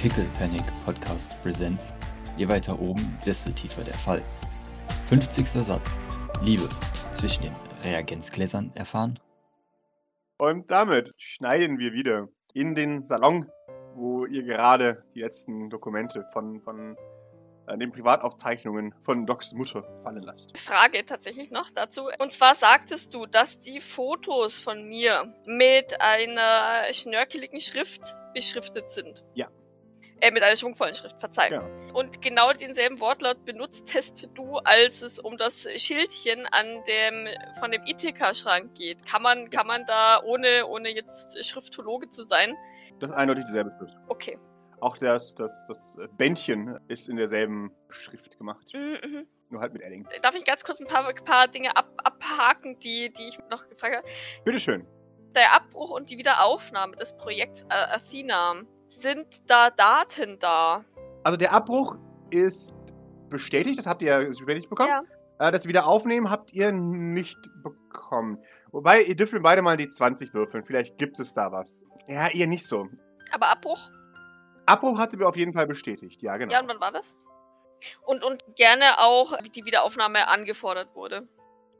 Pickle Panic Podcast Presents. Je weiter oben, desto tiefer der Fall. 50. Satz. Liebe zwischen den Reagenzgläsern erfahren. Und damit schneiden wir wieder in den Salon, wo ihr gerade die letzten Dokumente von, von äh, den Privataufzeichnungen von Docs Mutter fallen lasst. Frage tatsächlich noch dazu. Und zwar sagtest du, dass die Fotos von mir mit einer schnörkeligen Schrift beschriftet sind. Ja. Äh, mit einer schwungvollen Schrift, verzeih. Ja. Und genau denselben Wortlaut benutztest du, als es um das Schildchen an dem, von dem Itheka-Schrank geht. Kann man, kann man da, ohne, ohne jetzt Schriftologe zu sein, Das ist eindeutig dieselbe Schrift. okay. Auch das, das, das Bändchen ist in derselben Schrift gemacht. Mhm, mhm. Nur halt mit Edding. Darf ich ganz kurz ein paar, paar Dinge ab, abhaken, die, die ich noch gefragt habe? Bitteschön. Der Abbruch und die Wiederaufnahme des Projekts äh, Athena. Sind da Daten da? Also der Abbruch ist bestätigt, das habt ihr ja bestätigt bekommen. Ja. Äh, das Wiederaufnehmen habt ihr nicht bekommen. Wobei, ihr dürft mir beide mal die 20 würfeln. Vielleicht gibt es da was. Ja, ihr nicht so. Aber Abbruch? Abbruch hatte wir auf jeden Fall bestätigt. Ja, genau. Ja, und wann war das? Und, und gerne auch, wie die Wiederaufnahme angefordert wurde.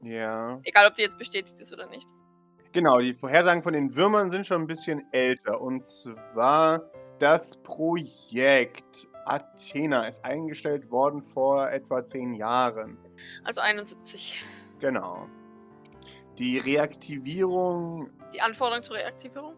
ja. Egal, ob die jetzt bestätigt ist oder nicht. Genau, die Vorhersagen von den Würmern sind schon ein bisschen älter. Und zwar das Projekt Athena ist eingestellt worden vor etwa zehn Jahren. Also 71. Genau. Die Reaktivierung, Die Anforderung zur Reaktivierung?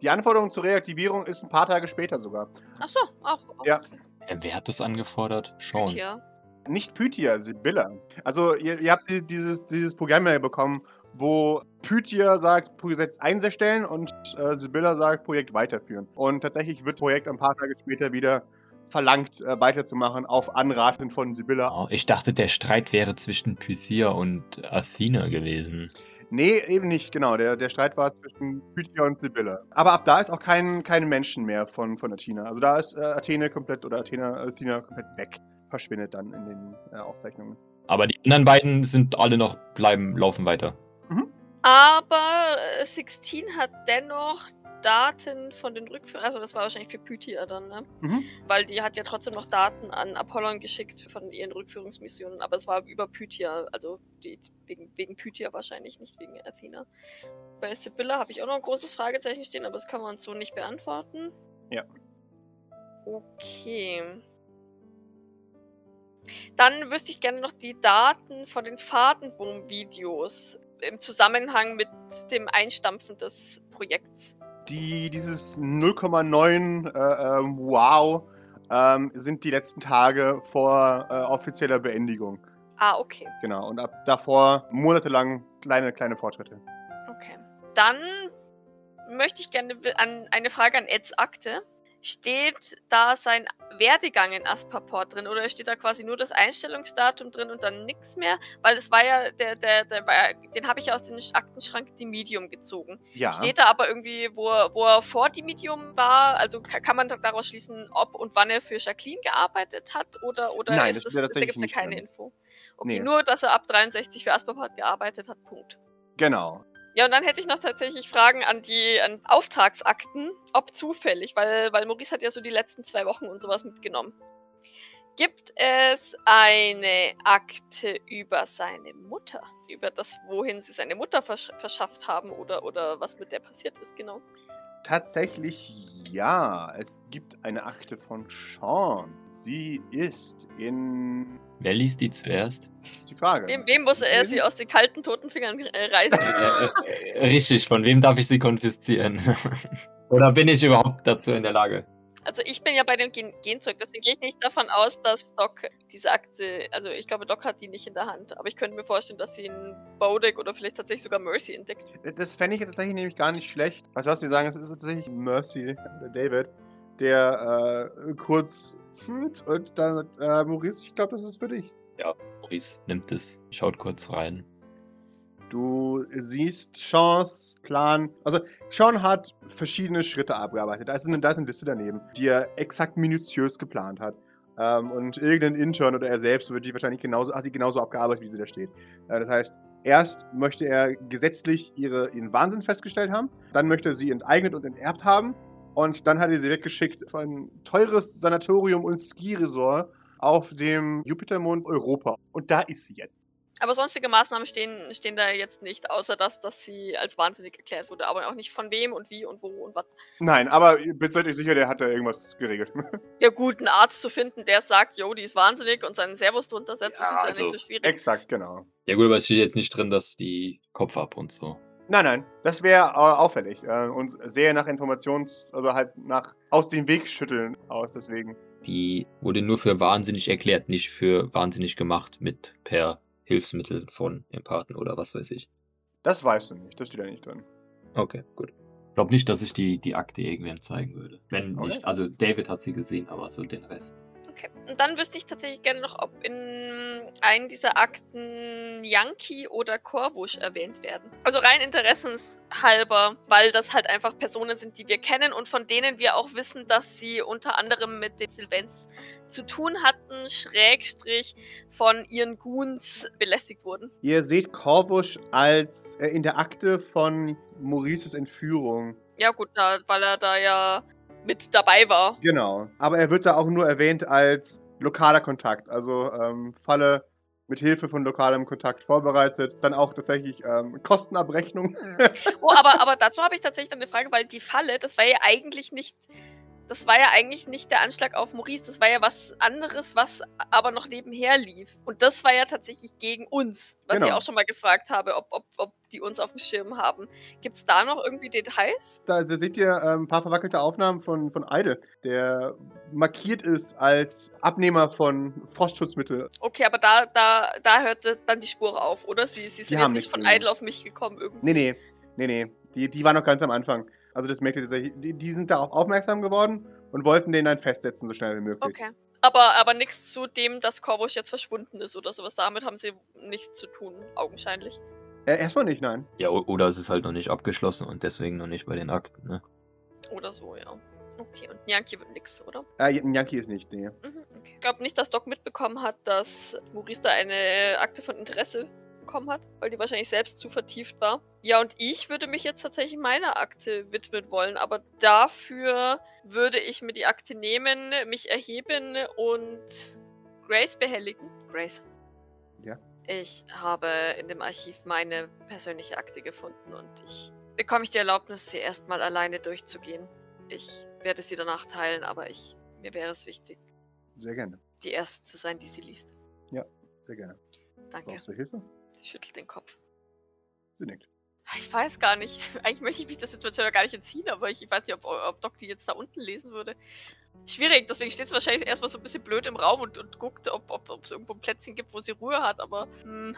die Anforderung zur Reaktivierung ist ein paar Tage später sogar. Ach so, auch. auch Ja. okay. Äh, Wer hat das angefordert? Sean. Tja. Nicht Pythia, Sibylla. Also ihr, ihr habt die- dieses, dieses Programm ja bekommen, wo Pythia sagt, Projekt einstellen und äh, Sibylla sagt, Projekt weiterführen. Und tatsächlich wird Projekt ein paar Tage später wieder verlangt, äh, weiterzumachen, auf Anraten von Sibylla. Oh, ich dachte, der Streit wäre zwischen Pythia und Athena gewesen. Nee, eben nicht, genau. Der, der Streit war zwischen Pythia und Sibylla. Aber ab da ist auch kein, keine Menschen mehr von, von Athena. Also da ist äh, Athene komplett oder Athena, Athena komplett weg. Verschwindet dann in den äh, Aufzeichnungen. Aber die anderen beiden sind alle noch, bleiben, laufen weiter. Aber äh, Sixteen hat dennoch Daten von den Rückführungen, also das war wahrscheinlich für Pythia dann, ne? Mhm. Weil die hat ja trotzdem noch Daten an Apollon geschickt von ihren Rückführungsmissionen, aber es war über Pythia, also die, wegen, wegen Pythia wahrscheinlich, nicht wegen Athena. Bei Sibylla habe ich auch noch ein großes Fragezeichen stehen, aber das kann man so nicht beantworten. Ja. Okay. Dann wüsste ich gerne noch die Daten von den Fadenwurm-Videos im Zusammenhang mit dem Einstampfen des Projekts. Die, dieses 0,9 äh, ähm, Wow ähm, sind die letzten Tage vor äh, offizieller Beendigung. Ah, okay. Genau. Und ab davor monatelang kleine, kleine Fortschritte. Okay. Dann möchte ich gerne an eine Frage an Eds Akte. Steht da sein Werdegang in Aspaport drin oder steht da quasi nur das Einstellungsdatum drin und dann nichts mehr? Weil es war ja, der, der, der war ja, den habe ich ja aus dem Aktenschrank die Medium gezogen. Ja. Steht da aber irgendwie, wo er, wo er vor die Medium war? Also ka- kann man daraus schließen, ob und wann er für Jacqueline gearbeitet hat? Oder, oder Nein, ist das das, da gibt es ja keine drin. Info. Okay, Nee. nur, dass er ab 63 für Aspaport gearbeitet hat, Punkt. Genau. Ja, und dann hätte ich noch tatsächlich Fragen an die an Auftragsakten, ob zufällig, weil, weil Maurice hat ja so die letzten zwei Wochen und sowas mitgenommen. Gibt es eine Akte über seine Mutter? Über das, wohin sie seine Mutter versch verschafft haben oder, oder was mit der passiert ist, genau. Tatsächlich ja. Es gibt eine Akte von Sean. Sie ist in. Wer liest die zuerst? Das ist die Frage. Wem, wem muss er sie aus den kalten, toten Fingern äh, reißen? Äh, äh, richtig, von wem darf ich sie konfiszieren? Oder bin ich überhaupt dazu in der Lage? Also ich bin ja bei dem Gen Genzeug, deswegen gehe ich nicht davon aus, dass Doc diese Akte, also ich glaube, Doc hat die nicht in der Hand, aber ich könnte mir vorstellen, dass sie in Bodek oder vielleicht tatsächlich sogar Mercy entdeckt. Das fände ich jetzt tatsächlich nämlich gar nicht schlecht. Weißt du was, wir sagen, es ist tatsächlich Mercy, David, der äh, kurz fühlt und dann sagt, äh, Maurice, ich glaube, das ist für dich. Maurice nimmt es, schaut kurz rein. Du siehst Seans Plan. Also, Sean hat verschiedene Schritte abgearbeitet. Da ist eine, da ist eine Liste daneben, die er exakt minutiös geplant hat. Ähm, und irgendein Intern oder er selbst wird die wahrscheinlich genauso, hat die genauso abgearbeitet, wie sie da steht. Äh, das heißt, erst möchte er gesetzlich ihre, ihren Wahnsinn festgestellt haben, dann möchte er sie enteignet und enterbt haben Und dann hat er sie weggeschickt für ein teures Sanatorium und Skiresort auf dem Jupitermond Europa. Und da ist sie jetzt. Aber sonstige Maßnahmen stehen, stehen da jetzt nicht, außer dass, dass sie als wahnsinnig erklärt wurde. Aber auch nicht von wem und wie und wo und was. Nein, aber bin seid euch sicher, der hat da irgendwas geregelt. Ja, gut, einen Arzt zu finden, der sagt, jo, die ist wahnsinnig und seinen Servus drunter setzt, Ja, ist jetzt ja also nicht so schwierig. Exakt, genau. Ja gut, aber es steht jetzt nicht drin, dass die Kopf ab und so. Nein, nein, das wäre äh, auffällig äh, und sehr nach Informations-, also halt nach aus dem Weg schütteln aus, deswegen. Die wurde nur für wahnsinnig erklärt, nicht für wahnsinnig gemacht mit per Hilfsmittel von Empathen oder was weiß ich. Das weißt du nicht, das steht da nicht drin. Okay, gut. Ich glaube nicht, dass ich die, die Akte irgendwem zeigen würde. Wenn Okay. nicht, also David hat sie gesehen, aber so den Rest. Okay. Und dann wüsste ich tatsächlich gerne noch, ob in einen dieser Akten Yankee oder Korvusch erwähnt werden. Also rein interessenshalber, weil das halt einfach Personen sind, die wir kennen und von denen wir auch wissen, dass sie unter anderem mit den Sylvans zu tun hatten, Schrägstrich von ihren Goons belästigt wurden. Ihr seht Korvusch als äh, in der Akte von Maurices Entführung. Ja gut, da, weil er da ja mit dabei war. Genau. Aber er wird da auch nur erwähnt als lokaler Kontakt. Also ähm, Falle mit Hilfe von lokalem Kontakt vorbereitet. Dann auch tatsächlich ähm, Kostenabrechnung. Oh, aber, aber dazu habe ich tatsächlich dann eine Frage, weil die Falle, das war ja eigentlich nicht. Das war ja eigentlich nicht der Anschlag auf Maurice, das war ja was anderes, was aber noch nebenher lief. Und das war ja tatsächlich gegen uns, was ich Genau. auch schon mal gefragt habe, ob, ob, ob die uns auf dem Schirm haben. Gibt es da noch irgendwie Details? Da, da seht ihr ähm, ein paar verwackelte Aufnahmen von, von Eide, der markiert ist als Abnehmer von Frostschutzmittel. Okay, aber da, da, da hörte dann die Spur auf, oder? Sie, sie sind haben jetzt nicht von. Idle auf mich gekommen irgendwie. Nee, nee, nee, nee. Die, die war noch ganz am Anfang. Also das merkt ihr tatsächlich. Die, die sind darauf aufmerksam geworden und wollten den dann festsetzen, so schnell wie möglich. Okay. Aber, aber nichts zu dem, dass Korvusch jetzt verschwunden ist oder sowas. Damit haben sie nichts zu tun, augenscheinlich. Äh, erstmal nicht, nein. Ja, oder es ist halt noch nicht abgeschlossen und deswegen noch nicht bei den Akten, ne? Oder so, ja. Okay, und Yankee wird nix, oder? Äh, ein Yankee ist nicht, nee. Mhm, okay. Ich glaube nicht, dass Doc mitbekommen hat, dass Maurice da eine Akte von Interesse bekommen hat, weil die wahrscheinlich selbst zu vertieft war. Ja, und ich würde mich jetzt tatsächlich meiner Akte widmen wollen, aber dafür würde ich mir die Akte nehmen, mich erheben und Grace behelligen. Grace. Ja? Ich habe in dem Archiv meine persönliche Akte gefunden und ich bekomme ich die Erlaubnis, sie erstmal alleine durchzugehen. Ich werde sie danach teilen, aber ich mir wäre es wichtig, Sehr gerne. die erste zu sein, die sie liest. Sehr gerne. Danke. Brauchst du Hilfe? Sie schüttelt den Kopf. Sie nickt. Ich weiß gar nicht. Eigentlich möchte ich mich der Situation gar nicht entziehen, aber ich weiß nicht, ob, ob Doc die jetzt da unten lesen würde. Schwierig, deswegen steht es wahrscheinlich erstmal so ein bisschen blöd im Raum und, und guckt, ob, ob, ob es irgendwo ein Plätzchen gibt, wo sie Ruhe hat, aber hm,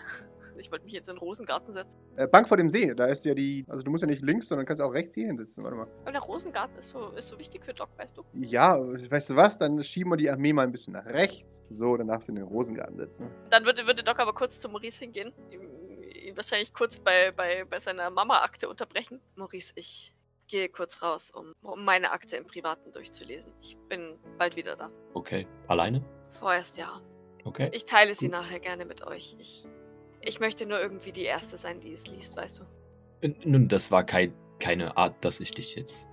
ich wollte mich jetzt in den Rosengarten setzen. Äh, Bank vor dem See, da ist ja die. Also du musst ja nicht links, sondern kannst auch rechts hier hinsitzen. Warte mal. Weil der Rosengarten ist so, ist so wichtig für Doc, weißt du? Ja, weißt du was? Dann schieben wir die Armee mal ein bisschen nach rechts. So, dann darfst du in den Rosengarten setzen. Dann würde, würde Doc aber kurz zu Maurice hingehen. Ihm, ihn wahrscheinlich kurz bei, bei, bei seiner Mama-Akte unterbrechen. Maurice, ich gehe kurz raus, um, um meine Akte im Privaten durchzulesen. Ich bin bald wieder da. Okay. Alleine? Vorerst ja. Okay. Ich teile sie Gut. nachher gerne mit euch. Ich, ich möchte nur irgendwie die Erste sein, die es liest, weißt du? Nun, das war kein, keine Art, dass ich dich jetzt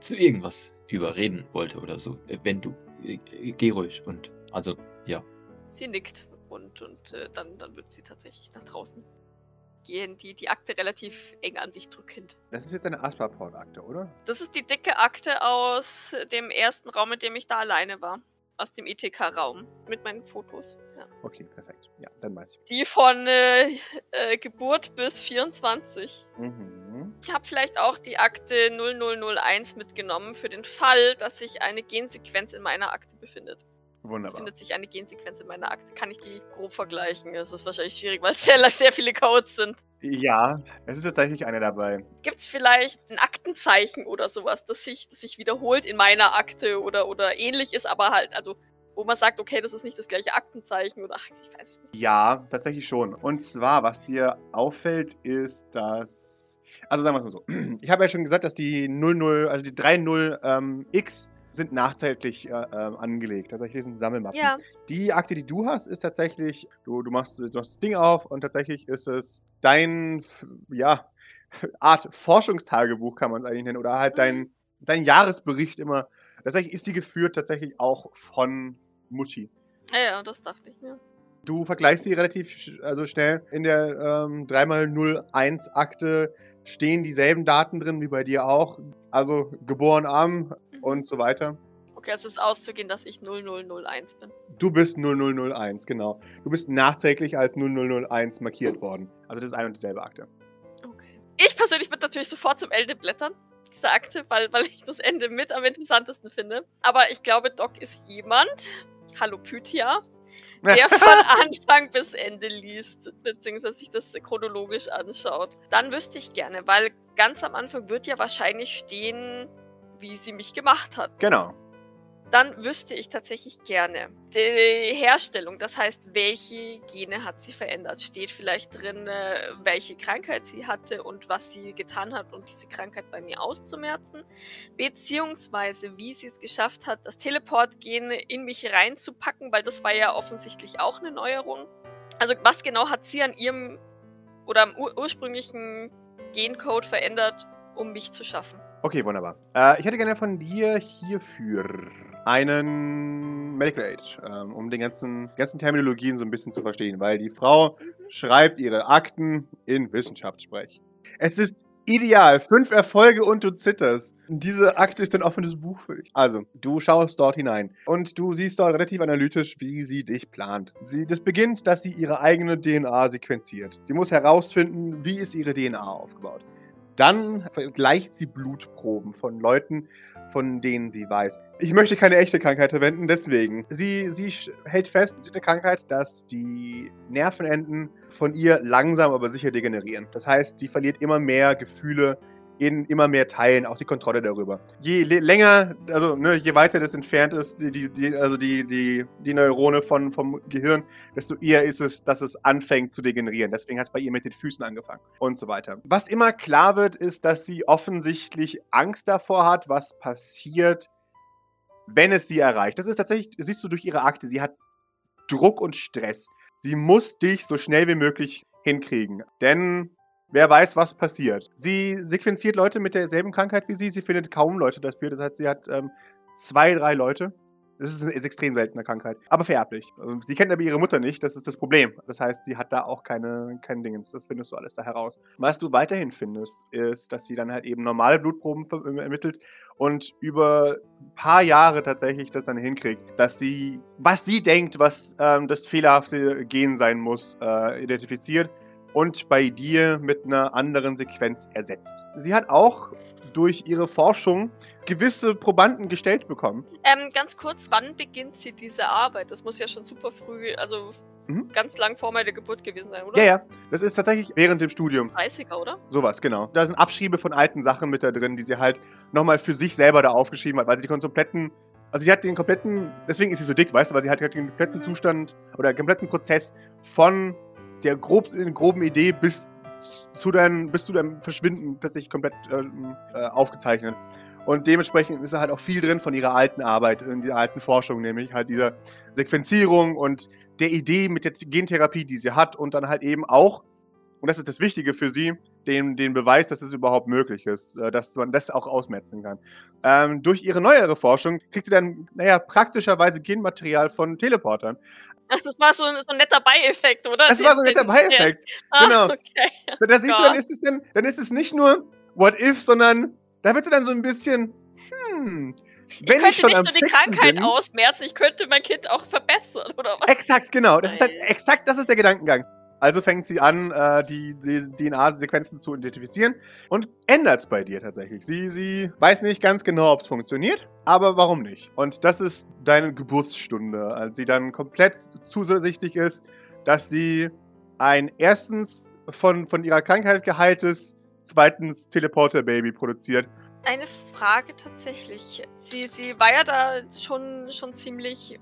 zu irgendwas überreden wollte oder so. Äh, Wenn du, äh, äh, geh ruhig und, also, ja. Sie nickt und, und äh, dann, dann wird sie tatsächlich nach draußen gehen, die die Akte relativ eng an sich drückend. Das ist jetzt eine Asperport-Akte, oder? Das ist die dicke Akte aus dem ersten Raum, in dem ich da alleine war. Aus dem ITK-Raum. Mit meinen Fotos. Ja. Okay, perfekt. Ja, dann weiß ich. Die von äh, äh, Geburt bis 24. Mhm. Ich habe vielleicht auch die Akte 0001 mitgenommen für den Fall, dass sich eine Gensequenz in meiner Akte befindet. Wunderbar. Befindet sich eine Gensequenz in meiner Akte? Kann ich die grob vergleichen? Es ist wahrscheinlich schwierig, weil es sehr, sehr viele Codes sind. Ja, es ist tatsächlich eine dabei. Gibt es vielleicht ein Aktenzeichen oder sowas, das sich, das sich wiederholt in meiner Akte oder, oder ähnlich ist, aber halt, also, wo man sagt, okay, das ist nicht das gleiche Aktenzeichen oder ach, ich weiß es nicht. Ja, tatsächlich schon. Und zwar, was dir auffällt, ist, dass. Also sagen wir es mal so. Ich habe ja schon gesagt, dass die 00, also die 30 ähm, X sind nachträglich äh, ähm, angelegt. Tatsächlich sind Sammelmappen. Ja, Die Akte, die du hast, ist tatsächlich, du, du machst du hast das Ding auf und tatsächlich ist es dein, ja, Art Forschungstagebuch, kann man es eigentlich nennen. Oder halt Mhm. dein, dein Jahresbericht immer. Tatsächlich ist die geführt tatsächlich auch von Mutti. Ja, ja, das dachte ich mir. Du vergleichst sie relativ sch- also schnell. In der ähm, 3x01-Akte stehen dieselben Daten drin wie bei dir auch. Also geboren am und so weiter. Okay, also ist auszugehen, dass ich 0001 bin. Du bist 0001, genau. Du bist nachträglich als 0001 markiert worden. Also das ist eine und dieselbe Akte. Okay. Ich persönlich würde natürlich sofort zum Ende blättern, dieser Akte, weil, weil ich das Ende mit am interessantesten finde. Aber ich glaube, Doc ist jemand, hallo Pythia, der von Anfang bis Ende liest, beziehungsweise sich das chronologisch anschaut. Dann wüsste ich gerne, weil ganz am Anfang wird ja wahrscheinlich stehen, wie sie mich gemacht hat. Genau. Dann wüsste ich tatsächlich gerne die Herstellung, das heißt, welche Gene hat sie verändert? Steht vielleicht drin, äh, welche Krankheit sie hatte und was sie getan hat, um diese Krankheit bei mir auszumerzen? Beziehungsweise, wie sie es geschafft hat, das Teleport-Gen in mich reinzupacken, weil das war ja offensichtlich auch eine Neuerung. Also, was genau hat sie an ihrem oder am ur ursprünglichen Gencode verändert, um mich zu schaffen? Okay, wunderbar. Äh, ich hätte gerne von dir hierfür einen Medical Aid, ähm, um den ganzen, ganzen Terminologien so ein bisschen zu verstehen, weil die Frau schreibt ihre Akten in Wissenschaftssprech. Es ist ideal. Fünf Erfolge und du zitterst. Diese Akte ist ein offenes Buch für dich. Also, du schaust dort hinein und du siehst dort relativ analytisch, wie sie dich plant. Sie, das beginnt, dass sie ihre eigene DNA sequenziert. Sie muss herausfinden, wie ist ihre DNA aufgebaut. Dann vergleicht sie Blutproben von Leuten, von denen sie weiß. Ich möchte keine echte Krankheit verwenden, deswegen. Sie, sie hält fest, sie hat eine Krankheit, dass die Nervenenden von ihr langsam aber sicher degenerieren. Das heißt, sie verliert immer mehr Gefühle in immer mehr Teilen, auch die Kontrolle darüber. Je länger, also ne, je weiter das entfernt ist, die, die, die, also die, die, die Neurone von, vom Gehirn, desto eher ist es, dass es anfängt zu degenerieren. Deswegen hat es bei ihr mit den Füßen angefangen und so weiter. Was immer klar wird, ist, dass sie offensichtlich Angst davor hat, was passiert, wenn es sie erreicht. Das ist tatsächlich, siehst du durch ihre Akte, sie hat Druck und Stress. Sie muss dich so schnell wie möglich hinkriegen. Denn wer weiß, was passiert. Sie sequenziert Leute mit derselben Krankheit wie sie. Sie findet kaum Leute dafür. Das heißt, sie hat ähm, zwei, drei Leute. Das ist eine extrem seltene Krankheit. Aber vererblich. Also, Sie kennt aber ihre Mutter nicht. Das ist das Problem. Das heißt, sie hat da auch keine, kein Dingens. Das findest du alles da heraus. Was du weiterhin findest, ist, dass sie dann halt eben normale Blutproben ver- äh, ermittelt und über ein paar Jahre tatsächlich das dann hinkriegt, dass sie, was sie denkt, was ähm, das fehlerhafte Gen sein muss, äh, identifiziert und bei dir mit einer anderen Sequenz ersetzt. Sie hat auch durch ihre Forschung gewisse Probanden gestellt bekommen. Ähm, ganz kurz, wann beginnt sie diese Arbeit? Das muss ja schon super früh, also Mhm. ganz lang vor meiner Geburt gewesen sein, oder? Ja, ja, das ist tatsächlich während dem Studium. 30er, oder? Sowas, genau. Da sind Abschriebe von alten Sachen mit da drin, die sie halt nochmal für sich selber da aufgeschrieben hat, weil sie die kompletten. Also sie hat den kompletten, deswegen ist sie so dick, weißt du, weil sie hat den kompletten Zustand oder den kompletten Prozess von der grob, groben Idee bis zu deinem, bis zu deinem Verschwinden tatsächlich komplett ähm, äh, aufgezeichnet. Und dementsprechend ist da halt auch viel drin von ihrer alten Arbeit, in dieser alten Forschung, nämlich halt dieser Sequenzierung und der Idee mit der Gentherapie, die sie hat und dann halt eben auch, und das ist das Wichtige für sie, den, den Beweis, dass es überhaupt möglich ist, äh, dass man das auch ausmerzen kann. Ähm, durch ihre neuere Forschung kriegt sie dann, naja, praktischerweise Genmaterial von Teleportern. Ach, das war so, ein- so ein netter Beieffekt, oder? Das war so ein netter Beieffekt. Ja. Genau. Ah, okay. Da, da siehst du, dann ist es dann, dann ist es nicht nur What If, sondern da wird sie dann so ein bisschen, hm, wenn könnte ich schon nicht nur die Krankheit bin, ausmerzen, ich könnte mein Kind auch verbessern, oder was? Exakt, genau. Das ist Geil. exakt, das ist der Gedankengang. Also fängt sie an, äh, die, DNA-Sequenzen zu identifizieren und ändert es bei dir tatsächlich. Sie, sie weiß nicht ganz genau, ob es funktioniert, aber warum nicht? Und das ist deine Geburtsstunde, als sie dann komplett zuversichtlich ist, dass sie ein erstens von, von ihrer Krankheit geheiltes, zweitens Teleporter-Baby produziert. Eine Frage tatsächlich. Sie, sie war ja da schon, schon ziemlich,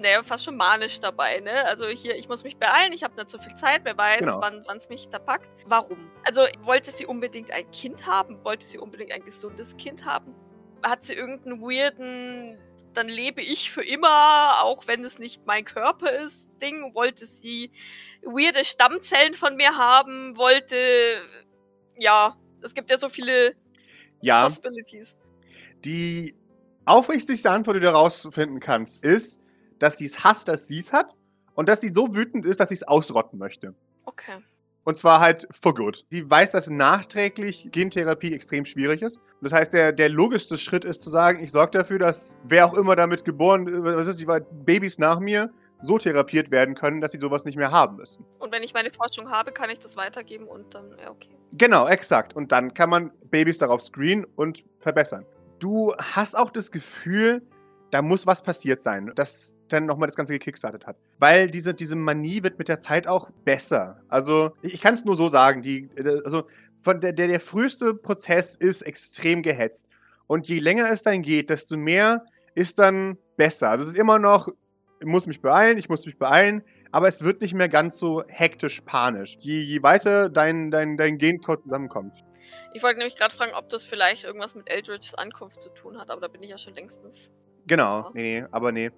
naja, fast schon manisch dabei, ne? Also hier, ich muss mich beeilen, ich habe nicht so viel Zeit, wer weiß, Genau. wann es mich da packt. Warum? Also wollte sie unbedingt ein Kind haben? Wollte sie unbedingt ein gesundes Kind haben? Hat sie irgendeinen weirden, dann lebe ich für immer, auch wenn es nicht mein Körper ist, Ding? Wollte sie weirde Stammzellen von mir haben? Wollte, ja, es gibt ja so viele Ja, Possibilities. Die aufrichtigste Antwort, die du herausfinden kannst, ist, dass sie es hasst, dass sie es hat und dass sie so wütend ist, dass sie es ausrotten möchte. Okay. Und zwar halt for good. Die weiß, dass nachträglich Gentherapie extrem schwierig ist. Das heißt, der, der logischste Schritt ist zu sagen, ich sorge dafür, dass wer auch immer damit geboren ist, die Babys nach mir so therapiert werden können, dass sie sowas nicht mehr haben müssen. Und wenn ich meine Forschung habe, kann ich das weitergeben und dann, ja, okay. Genau, exakt. Und dann kann man Babys darauf screenen und verbessern. Du hast auch das Gefühl, da muss was passiert sein, das dann nochmal das Ganze gekickstartet hat. Weil diese, diese Manie wird mit der Zeit auch besser. Also, ich kann es nur so sagen, die, also von der, der, der früheste Prozess ist extrem gehetzt. Und je länger es dann geht, desto mehr ist dann besser. Also es ist immer noch, ich muss mich beeilen, ich muss mich beeilen, aber es wird nicht mehr ganz so hektisch panisch, je, je weiter dein, dein, dein Gencode zusammenkommt. Ich wollte nämlich gerade fragen, ob das vielleicht irgendwas mit Eldridges Ankunft zu tun hat, aber da bin ich ja schon längstens Genau, ja. nee, nee, aber nee.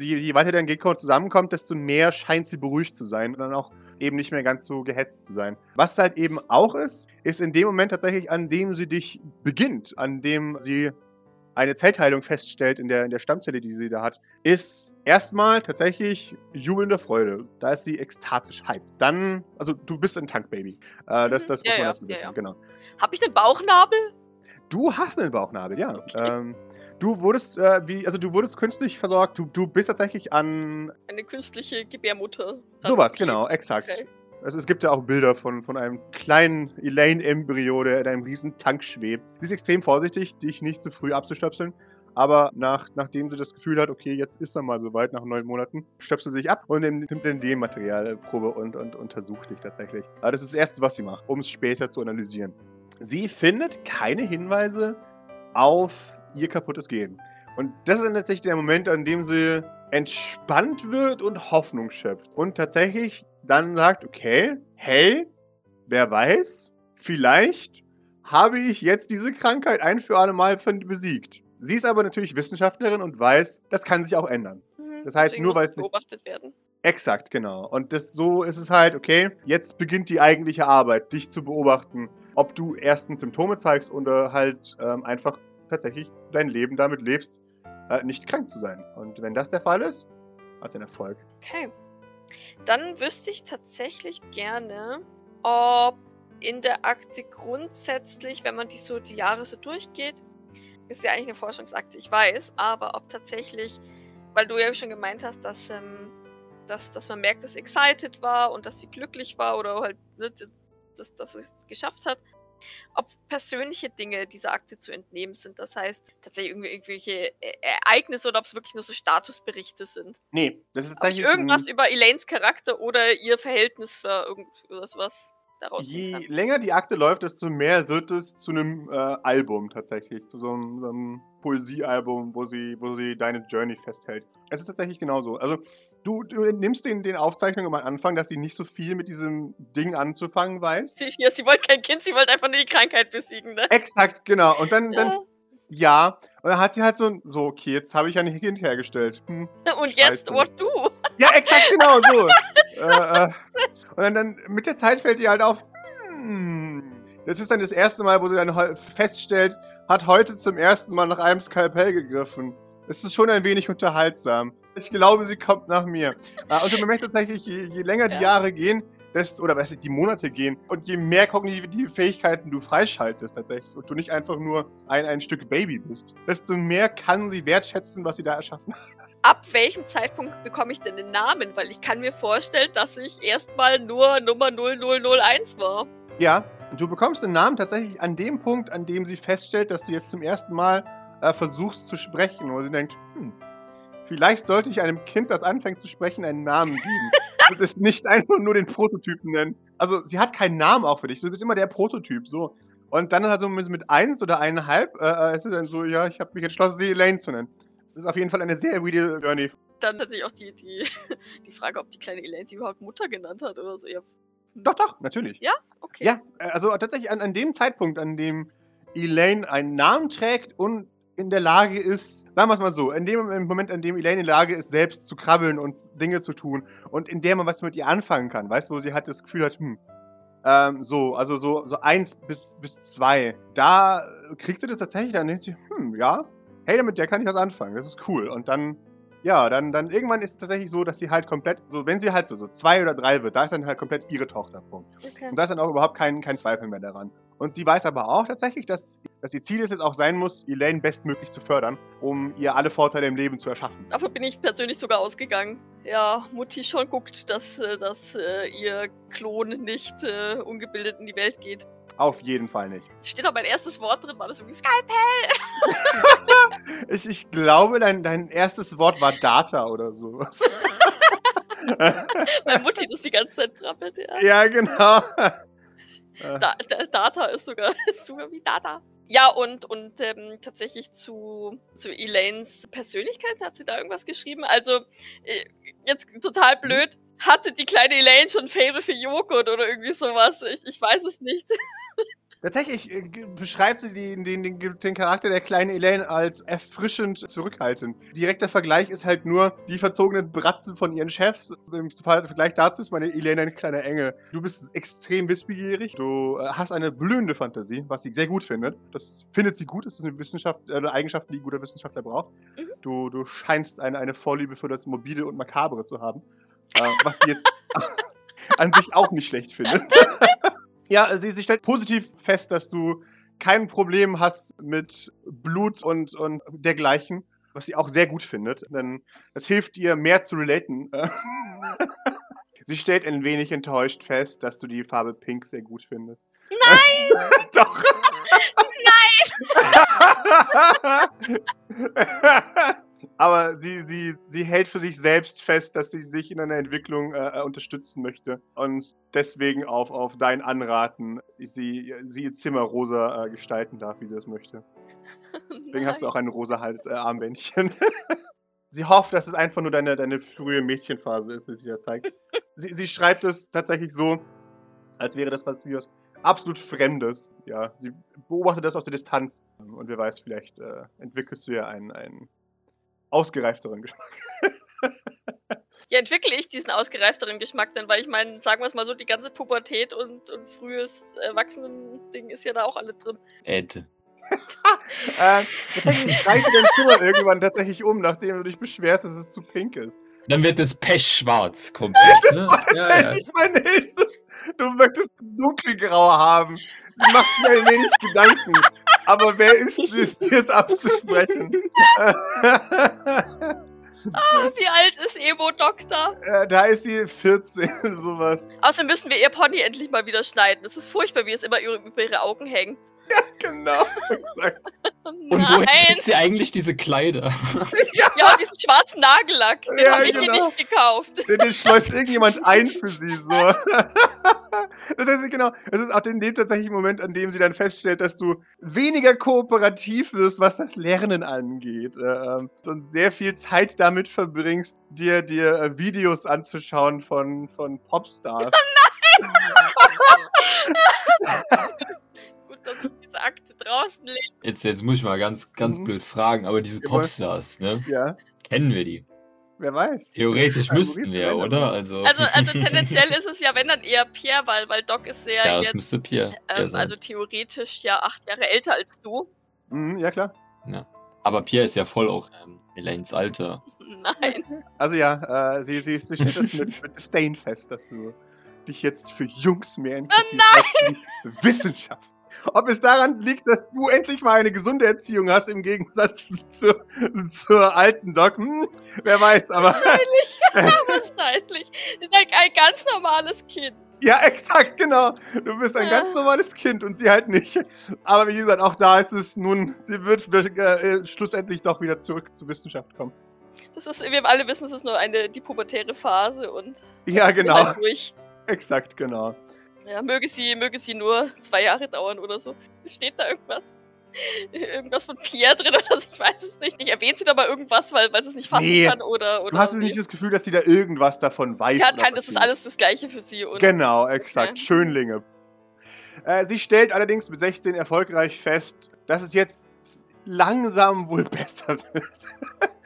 Je, je weiter dein Gegner zusammenkommt, desto mehr scheint sie beruhigt zu sein und dann auch eben nicht mehr ganz so gehetzt zu sein. Was halt eben auch ist, ist in dem Moment tatsächlich, an dem sie dich beginnt, an dem sie eine Zellteilung feststellt in der, in der Stammzelle, die sie da hat, ist erstmal tatsächlich jubelnde Freude. Da ist sie ekstatisch hype. Dann, also du bist ein Tankbaby. Äh, das, das muss ja, man dazu wissen, ja, genau. Hab ich den Bauchnabel? Du hast einen Bauchnabel, ja. Okay. Ähm, du wurdest, äh, wie, also du wurdest künstlich versorgt. Du, du bist tatsächlich an. Eine künstliche Gebärmutter. Sowas, okay. genau, exakt. Okay. Also es gibt ja auch Bilder von, von einem kleinen Elaine-Embryo, der in einem riesen Tank schwebt. Sie ist extrem vorsichtig, dich nicht zu früh abzustöpseln. Aber nach, nachdem sie das Gefühl hat, okay, jetzt ist er mal soweit, nach neun Monaten, stöpselt sie sich ab und nimmt den DNA-Materialprobe und, und untersucht dich tatsächlich. Aber das ist das Erste, was sie macht, um es später zu analysieren. Sie findet keine Hinweise auf ihr kaputtes Gehen. Und das ist tatsächlich der Moment, an dem sie entspannt wird und Hoffnung schöpft. Und tatsächlich dann sagt, okay, hey, wer weiß, vielleicht habe ich jetzt diese Krankheit ein für alle Mal besiegt. Sie ist aber natürlich Wissenschaftlerin und weiß, das kann sich auch ändern. Mhm, das heißt, Deswegen nur weil es beobachtet werden. Exakt, genau. Und das so ist es halt, okay, jetzt beginnt die eigentliche Arbeit, dich zu beobachten, ob du erstens Symptome zeigst oder halt ähm, einfach tatsächlich dein Leben damit lebst, äh, nicht krank zu sein. Und wenn das der Fall ist, als ein Erfolg. Okay. Dann wüsste ich tatsächlich gerne, ob in der Akte grundsätzlich, wenn man die so die Jahre so durchgeht, ist ja eigentlich eine Forschungsakte, ich weiß, aber ob tatsächlich, weil du ja schon gemeint hast, dass, ähm, dass, dass man merkt, dass sie excited war und dass sie glücklich war oder halt, ne, dass, dass es geschafft hat, ob persönliche Dinge dieser Akte zu entnehmen sind. Das heißt, tatsächlich irgendwelche e-, Ereignisse oder ob es wirklich nur so Statusberichte sind. Nee, das ist tatsächlich. irgendwas über Elaines Charakter oder ihr Verhältnis äh, oder sowas daraus. Je länger die Akte läuft, desto mehr wird es zu einem äh, Album tatsächlich, zu so einem, so einem Poesiealbum, wo sie, wo sie deine Journey festhält. Es ist tatsächlich genauso. Also du, du nimmst den, den Aufzeichnungen am Anfang, dass sie nicht so viel mit diesem Ding anzufangen weiß. Ja, sie wollte kein Kind, sie wollte einfach nur die Krankheit besiegen, ne? Exakt, genau. Und dann, ja. dann ja. Und dann hat sie halt so, so okay, jetzt habe ich ja ein Kind hergestellt. Hm, und Scheiße. jetzt, what du? Ja, exakt, genau so. äh, äh. Und dann, dann mit der Zeit fällt ihr halt auf, hm, das ist dann das erste Mal, wo sie dann feststellt, hat heute zum ersten Mal nach einem Skalpell gegriffen. Es ist schon ein wenig unterhaltsam. Ich glaube, sie kommt nach mir. Äh, und du bemerkst tatsächlich, je, je länger die Jahre gehen, desto, oder was die Monate gehen, und je mehr kognitive Fähigkeiten du freischaltest tatsächlich und du nicht einfach nur ein, ein Stück Baby bist, desto mehr kann sie wertschätzen, was sie da erschaffen hat. Ab welchem Zeitpunkt bekomme ich denn den Namen? Weil ich kann mir vorstellen, dass ich erstmal nur Nummer 0001 war. Ja, du bekommst den Namen tatsächlich an dem Punkt, an dem sie feststellt, dass du jetzt zum ersten Mal äh, versuchst zu sprechen, wo sie denkt, hm, Vielleicht sollte ich einem Kind, das anfängt zu sprechen, einen Namen geben. und es nicht einfach nur den Prototypen nennen. Also, sie hat keinen Namen auch für dich. Du bist immer der Prototyp, so. Und dann halt so mit eins oder eineinhalb äh, äh ist es dann so, ja, ich habe mich entschlossen, sie Elaine zu nennen. Es ist auf jeden Fall eine sehr weirde Journey. Dann tatsächlich auch die, die, die Frage, ob die kleine Elaine sie überhaupt Mutter genannt hat oder so. Ja. Doch, doch, natürlich. Ja? Okay. Ja, äh, also tatsächlich an, an dem Zeitpunkt, an dem Elaine einen Namen trägt und in der Lage ist, sagen wir es mal so, in dem Moment, in dem Elaine in der Lage ist, selbst zu krabbeln und Dinge zu tun und in der man was mit ihr anfangen kann, weißt du, wo sie halt das Gefühl hat, hm, ähm, so, also so, so eins bis, bis zwei, da kriegt sie das tatsächlich, dann denkt sie, hm, ja, hey, damit der kann ich was anfangen, das ist cool. Und dann, ja, dann, dann irgendwann ist es tatsächlich so, dass sie halt komplett, so wenn sie halt so, so zwei oder drei wird, da ist dann halt komplett ihre Tochter, Punkt. Okay. Und da ist dann auch überhaupt kein, kein Zweifel mehr daran. Und sie weiß aber auch tatsächlich, dass, dass ihr Ziel es jetzt auch sein muss, Elaine bestmöglich zu fördern, um ihr alle Vorteile im Leben zu erschaffen. Davon bin ich persönlich sogar ausgegangen. Ja, Mutti schon guckt, dass, äh, dass äh, ihr Klon nicht äh, ungebildet in die Welt geht. Auf jeden Fall nicht. Es steht auch mein erstes Wort drin, war das irgendwie Skalpell. Ich, ich glaube, dein, dein erstes Wort war Data oder sowas. Weil Mutti das die ganze Zeit brabbelt, ja. ja, genau. Äh, Da, da, Data ist sogar, ist sogar wie Data. Ja, und, und ähm, tatsächlich zu, zu Elaines Persönlichkeit hat sie da irgendwas geschrieben. Also, äh, jetzt total blöd. Hatte die kleine Elaine schon Fable für Joghurt oder irgendwie sowas? Ich, ich weiß es nicht. Tatsächlich äh, beschreibt sie die, den, den, den Charakter der kleinen Elaine als erfrischend zurückhaltend. Direkter Vergleich ist halt nur die verzogenen Bratzen von ihren Chefs. Im Vergleich dazu ist meine Elaine ein kleiner Engel. Du bist extrem wissbegierig, du äh, hast eine blühende Fantasie, was sie sehr gut findet. Das findet sie gut, das ist eine, Wissenschaft, äh, eine Eigenschaft, die ein guter Wissenschaftler braucht. Mhm. Du, du scheinst eine, eine Vorliebe für das Mobile und Makabere zu haben, äh, was sie jetzt an sich auch nicht schlecht findet. Ja, sie, sie stellt positiv fest, dass du kein Problem hast mit Blut und, und dergleichen, was sie auch sehr gut findet, denn das hilft ihr, mehr zu relaten. sie stellt ein wenig enttäuscht fest, dass du die Farbe Pink sehr gut findest. Nein! Doch! Nein! Aber sie, sie, sie hält für sich selbst fest, dass sie sich in einer Entwicklung äh, unterstützen möchte und deswegen auf, auf dein Anraten sie, sie ihr Zimmer rosa äh, gestalten darf, wie sie es möchte. Deswegen hast du auch ein rosa Hals, äh, Armbändchen. sie hofft, dass es einfach nur deine, deine frühe Mädchenphase ist, die sich da zeigt. sie, sie schreibt es tatsächlich so, als wäre das was wie absolut Fremdes. Ja, sie beobachtet das aus der Distanz und wer weiß, vielleicht äh, entwickelst du ja einen, einen ausgereifteren Geschmack. Ja, entwickle ich diesen ausgereifteren Geschmack dann, weil ich meine, sagen wir es mal so, die ganze Pubertät und, und frühes Erwachsenen-Ding ist ja da auch alle drin. Ed. äh, tatsächlich du dein Zimmer irgendwann tatsächlich um, nachdem du dich beschwerst, dass es zu pink ist. Dann wird es pechschwarz komplett. Das ne? war ja, ja. tatsächlich mein nächstes. Du möchtest dunkelgrau haben. Sie macht mir ein wenig Gedanken. Aber wer ist es, dir es abzusprechen? Ah, wie alt ist Emo-Doktor? Äh, da ist sie 14, sowas. Außerdem müssen wir ihr Pony endlich mal wieder schneiden. Es ist furchtbar, wie es immer über ihre Augen hängt. Genau. exakt. Und woher Nein! kriegt sie eigentlich diese Kleider? Ja, und diesen schwarzen Nagellack, den Ja, habe ich ihr genau. nicht gekauft. Den, den schleust irgendjemand ein für sie, so. Das heißt, genau, es ist auch in dem tatsächlichen Moment, an dem sie dann feststellt, dass du weniger kooperativ wirst, was das Lernen angeht. Äh, ähm, und sehr viel Zeit damit verbringst, dir, dir äh, Videos anzuschauen von, von Popstars. Gut, dass ich diese Akte draußen lege. Jetzt, jetzt muss ich mal ganz, ganz Mhm. blöd fragen, aber diese. Popstars, ne? Ja, Kennen wir die? wer weiß. Theoretisch Ja, müssten wir, oder? Also, Also, also tendenziell ist es ja, wenn dann eher Pierre, weil, weil Doc ist ja, ja, das jetzt, müsste Pierre. ähm, sein. also theoretisch ja acht Jahre älter als du. Mhm, ja, klar. aber Pierre ist ja voll auch ähm, Elaines Alter. Nein. Also ja, äh, sie, sie, sie steht das mit, mit Disdain fest, dass du dich jetzt für Jungs mehr interessierst als für die Wissenschaft. Ob es daran liegt, dass du endlich mal eine gesunde Erziehung hast, im Gegensatz zur, zur alten Doc, hm, wer weiß, aber Wahrscheinlich. Wahrscheinlich. Ist ein, ein ganz normales Kind. ja, exakt, genau. Du bist ein Ja. ganz normales Kind und sie halt nicht. Aber wie gesagt, auch da ist es nun, sie wird äh, schlussendlich doch wieder zurück zur Wissenschaft kommen. Das ist, wir alle wissen, es ist nur eine, die pubertäre Phase und Ja, genau, halt durch. exakt, genau. Ja, möge sie, möge sie nur zwei Jahre dauern oder so. Steht da irgendwas? Irgendwas von Pierre drin oder so, ich weiß es nicht. Ich erwähnt sie da mal irgendwas, weil, weil sie es nicht fassen Nee. kann oder. oder Du hast wie. nicht das Gefühl, dass sie da irgendwas davon weiß. Sie hat kein, das ist alles das Gleiche für sie. Und Genau, exakt. Okay. Schönlinge. Äh, sie stellt allerdings mit 16 erfolgreich fest, dass es jetzt langsam wohl besser wird.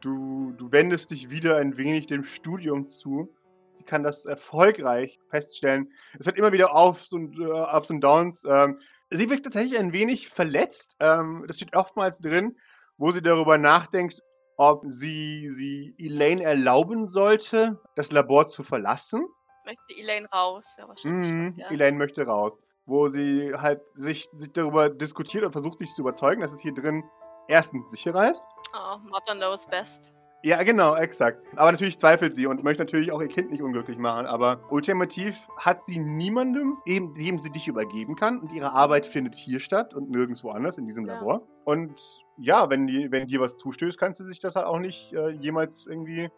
Du, du wendest dich wieder ein wenig dem Studium zu. Sie kann das erfolgreich feststellen. Es hat immer wieder Aufs und, äh, Ups und Downs. Ähm, Sie wirkt tatsächlich ein wenig verletzt. Ähm, das steht oftmals drin, wo sie darüber nachdenkt, ob sie, sie Elaine erlauben sollte, das Labor zu verlassen. Möchte Elaine raus. Ja, wahrscheinlich Mhm, schon, ja. Elaine möchte raus. Wo sie halt sich, sich darüber diskutiert und versucht, sich zu überzeugen, dass es hier drin erstens sicherer ist. Oh, Mother knows best. Ja, genau, exakt. Aber natürlich zweifelt sie und möchte natürlich auch ihr Kind nicht unglücklich machen. Aber ultimativ hat sie niemandem, eben, dem sie dich übergeben kann. Und ihre Arbeit findet hier statt und nirgendwo anders in diesem Ja. Labor. Und ja, wenn, die, wenn dir was zustößt, kannst du sich das halt auch nicht äh, jemals irgendwie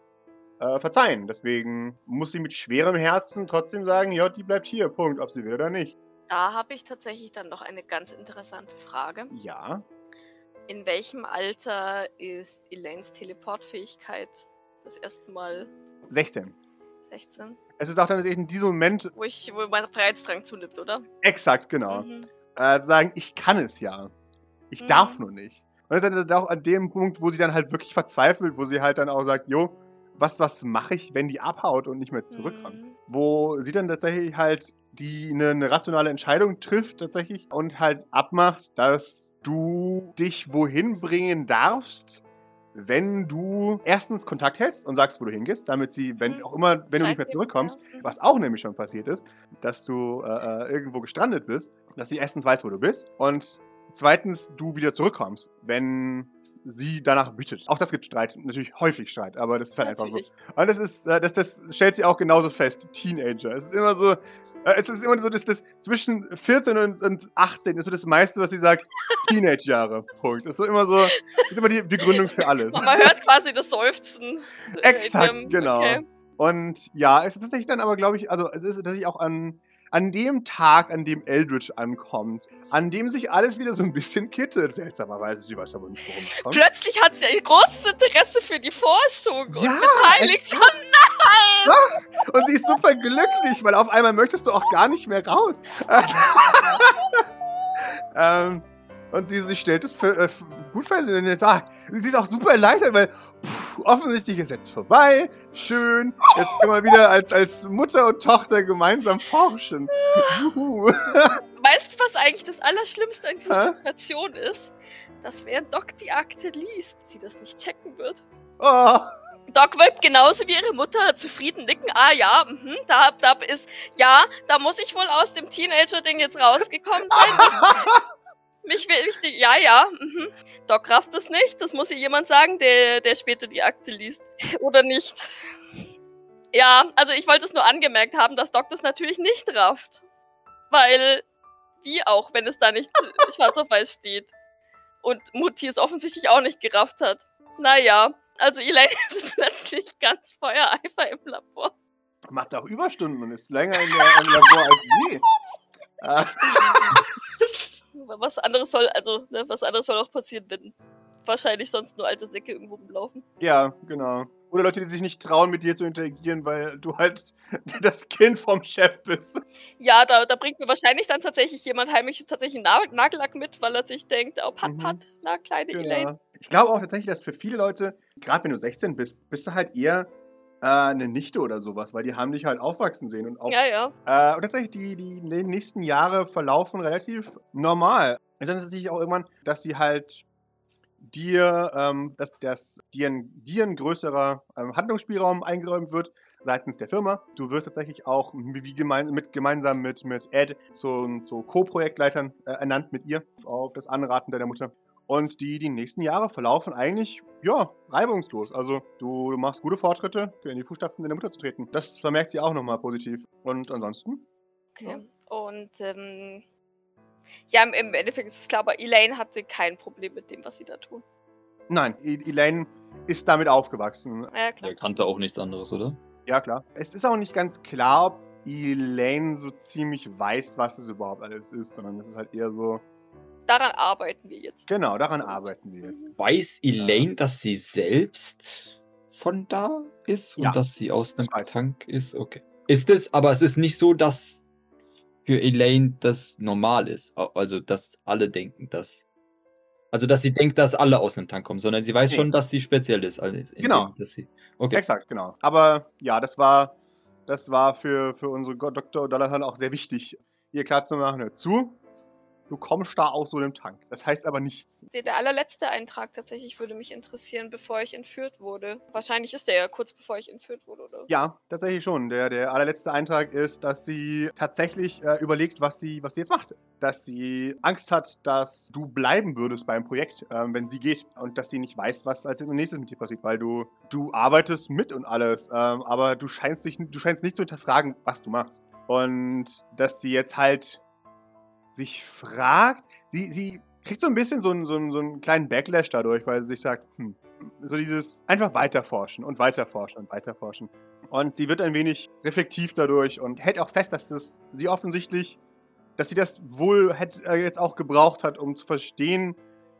äh, verzeihen. Deswegen muss sie mit schwerem Herzen trotzdem sagen, ja, die bleibt hier, Punkt, ob sie will oder nicht. Da habe ich tatsächlich dann noch eine ganz interessante Frage. Ja. In welchem Alter ist Elaines Teleportfähigkeit das erste Mal 16. 16? Es ist auch dann in diesem Moment Wo, ich, wo mein Freiheitsdrang zunimmt, oder? exakt, genau. Mhm. äh, sagen, ich kann es ja. Ich Mhm. darf nur nicht. Und das ist dann auch an dem Punkt, wo sie dann halt wirklich verzweifelt, wo sie halt dann auch sagt, jo, was, was mache ich, wenn die abhaut und nicht mehr zurückkommt? Mhm. Wo sie dann tatsächlich halt die eine, eine rationale Entscheidung trifft tatsächlich und halt abmacht, dass du dich wohin bringen darfst, wenn du erstens Kontakt hältst und sagst, wo du hingehst, damit sie, wenn Mhm. auch immer, wenn du nicht mehr zurückkommst. Mhm. was auch nämlich schon passiert ist, dass du äh, äh, irgendwo gestrandet bist, dass sie erstens weiß, wo du bist und zweitens du wieder zurückkommst, wenn sie danach bittet. Auch das gibt Streit, natürlich häufig Streit, aber das ist halt einfach so. Natürlich. Und das ist, äh, das, das stellt sie auch genauso fest, Teenager. Es ist immer so, es ist immer so, dass das zwischen 14 und, und 18 ist so das meiste, was sie sagt, Teenage-Jahre. Punkt. Das ist so immer so, ist immer die Begründung für alles. Man hört quasi das Seufzen. äh, Exakt, ihrem- genau. Okay. Und ja, es ist tatsächlich dann aber, glaube ich, also es ist tatsächlich auch an, an dem Tag, an dem Eldritch ankommt, an dem sich alles wieder so ein bisschen kittet. Seltsamerweise, sie weiß aber nicht, worum es kommt. Plötzlich hat sie ein großes Interesse für die Forschung und Ja, beteiligt sich. Oh nein! Und sie ist super glücklich, weil auf einmal möchtest du auch gar nicht mehr raus. ähm, und sie, sie stellt es für, äh, gut fest und ah, sie ist auch super erleichtert, weil pff, offensichtlich ist jetzt vorbei. Schön. Jetzt können wir wieder als, als Mutter und Tochter gemeinsam forschen. Juhu. Weißt du, was eigentlich das Allerschlimmste an dieser Hä? Situation ist? Dass während Doc die Akte liest, sie das nicht checken wird. Oh, Doc wird genauso wie ihre Mutter zufrieden nicken. Ah ja, mhm, da, da ist, ja, da muss ich wohl aus dem Teenager-Ding jetzt rausgekommen sein. Mich will wichtig, ja, ja. Mhm. Doc rafft das nicht. Das muss ihr jemand sagen, der, der später die Akte liest. Oder nicht. Ja, also ich wollte es nur angemerkt haben, dass Doc das natürlich nicht rafft. Weil, wie auch, wenn es da nicht schwarz auf weiß steht. Und Mutti es offensichtlich auch nicht gerafft hat. Naja, also Elaine ist plötzlich ganz Feuereifer im Labor. macht auch Überstunden und ist länger in der, im Labor als je. Äh, Was anderes soll, also, ne, was anderes soll auch passieren, wenn wahrscheinlich sonst nur alte Säcke irgendwo rumlaufen. Ja, genau. Oder Leute, die sich nicht trauen, mit dir zu interagieren, weil du halt das Kind vom Chef bist. Ja, da, da bringt mir wahrscheinlich dann tatsächlich jemand heimlich tatsächlich einen Na Nagellack mit, weil er sich denkt, oh, pat, Mhm. pat, na, kleine Elaine. Genau. Ich glaube auch tatsächlich, dass für viele Leute, gerade wenn du 16 bist, bist du halt eher äh, eine Nichte oder sowas, weil die haben dich halt aufwachsen sehen und auch. Ja, ja. Äh, und tatsächlich, die, die nächsten Jahre verlaufen relativ normal. Es ist natürlich auch irgendwann, dass sie halt dir, ähm, dass, dass dir, ein, dir ein größerer ähm, Handlungsspielraum eingeräumt wird seitens der Firma. Du wirst tatsächlich auch wie gemein, mit, gemeinsam mit, mit Ed zu, zu Co-Projektleitern äh, ernannt mit ihr auf das Anraten deiner Mutter. Und die, die nächsten Jahre verlaufen eigentlich, ja, reibungslos. Also du, du machst gute Fortschritte, in die Fußstapfen deiner Mutter zu treten. Das vermerkt sie auch nochmal positiv. Und ansonsten? Okay. Und, ähm, ja, im- Endeffekt ist es klar, aber Elaine hatte kein Problem mit dem, was sie da tun. Nein, Elaine ist damit aufgewachsen. Ja, klar. Er kannte auch nichts anderes, oder? Ja, klar. Es ist auch nicht ganz klar, ob Elaine so ziemlich weiß, was es überhaupt alles ist, sondern es ist halt eher so, Daran arbeiten wir jetzt. genau, daran arbeiten wir jetzt. Weiß Elaine, dass sie selbst von da ist und Ja. dass sie aus einem Das. Tank ist? Okay. Ist es, aber es ist nicht so, dass für Elaine das normal ist. Also, dass alle denken, dass. Also, dass sie denkt, dass alle aus einem Tank kommen, sondern sie weiß Nee. schon, dass sie speziell ist. Also Genau. Dass sie, okay. Exakt, genau. Aber ja, das war, das war für, für unsere Dr. O'Dallahan auch sehr wichtig, ihr klarzumachen, hör zu, du kommst da aus so einem Tank. Das heißt aber nichts. Der, allerletzte Eintrag tatsächlich würde mich interessieren, bevor ich entführt wurde. Wahrscheinlich ist der ja kurz bevor ich entführt wurde, oder? Ja, tatsächlich schon. Der, der allerletzte Eintrag ist, dass sie tatsächlich äh, überlegt, was sie, was sie jetzt macht. Dass sie Angst hat, dass du bleiben würdest beim Projekt, ähm, wenn sie geht. Und dass sie nicht weiß, was als nächstes mit dir passiert, weil du, du arbeitest mit und alles. Ähm, aber du scheinst, dich, du scheinst nicht zu hinterfragen, was du machst. Und dass sie jetzt halt sich fragt, sie, sie kriegt so ein bisschen so einen, so, einen, so einen kleinen Backlash dadurch, weil sie sich sagt, hm, so dieses einfach weiterforschen und weiterforschen und weiterforschen. Und sie wird ein wenig reflektiv dadurch und hält auch fest, dass das sie offensichtlich, dass sie das wohl hätte, äh, jetzt auch gebraucht hat, um zu verstehen,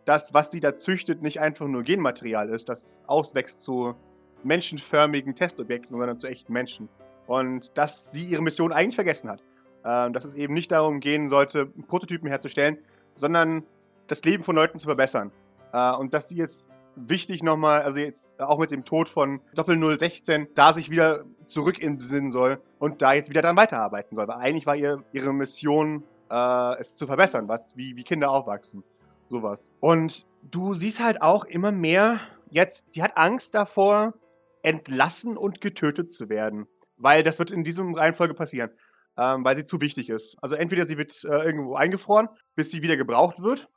dass was sie da züchtet nicht einfach nur Genmaterial ist, das auswächst zu menschenförmigen Testobjekten, sondern zu echten Menschen. Und dass sie ihre Mission eigentlich vergessen hat. Ähm, dass es eben nicht darum gehen sollte, Prototypen herzustellen, sondern das Leben von Leuten zu verbessern. Äh, und dass sie jetzt wichtig nochmal, also jetzt auch mit dem Tod von Doppel 016, da sich wieder zurück besinnen soll und da jetzt wieder dran weiterarbeiten soll. Weil eigentlich war ihr, ihre Mission, äh, es zu verbessern, was, wie, wie Kinder aufwachsen. Sowas. Und du siehst halt auch immer mehr, jetzt, sie hat Angst davor, entlassen und getötet zu werden. Weil das wird in diesem Reihenfolge passieren. Ähm, weil sie zu wichtig ist. Also entweder sie wird äh, irgendwo eingefroren, bis sie wieder gebraucht wird,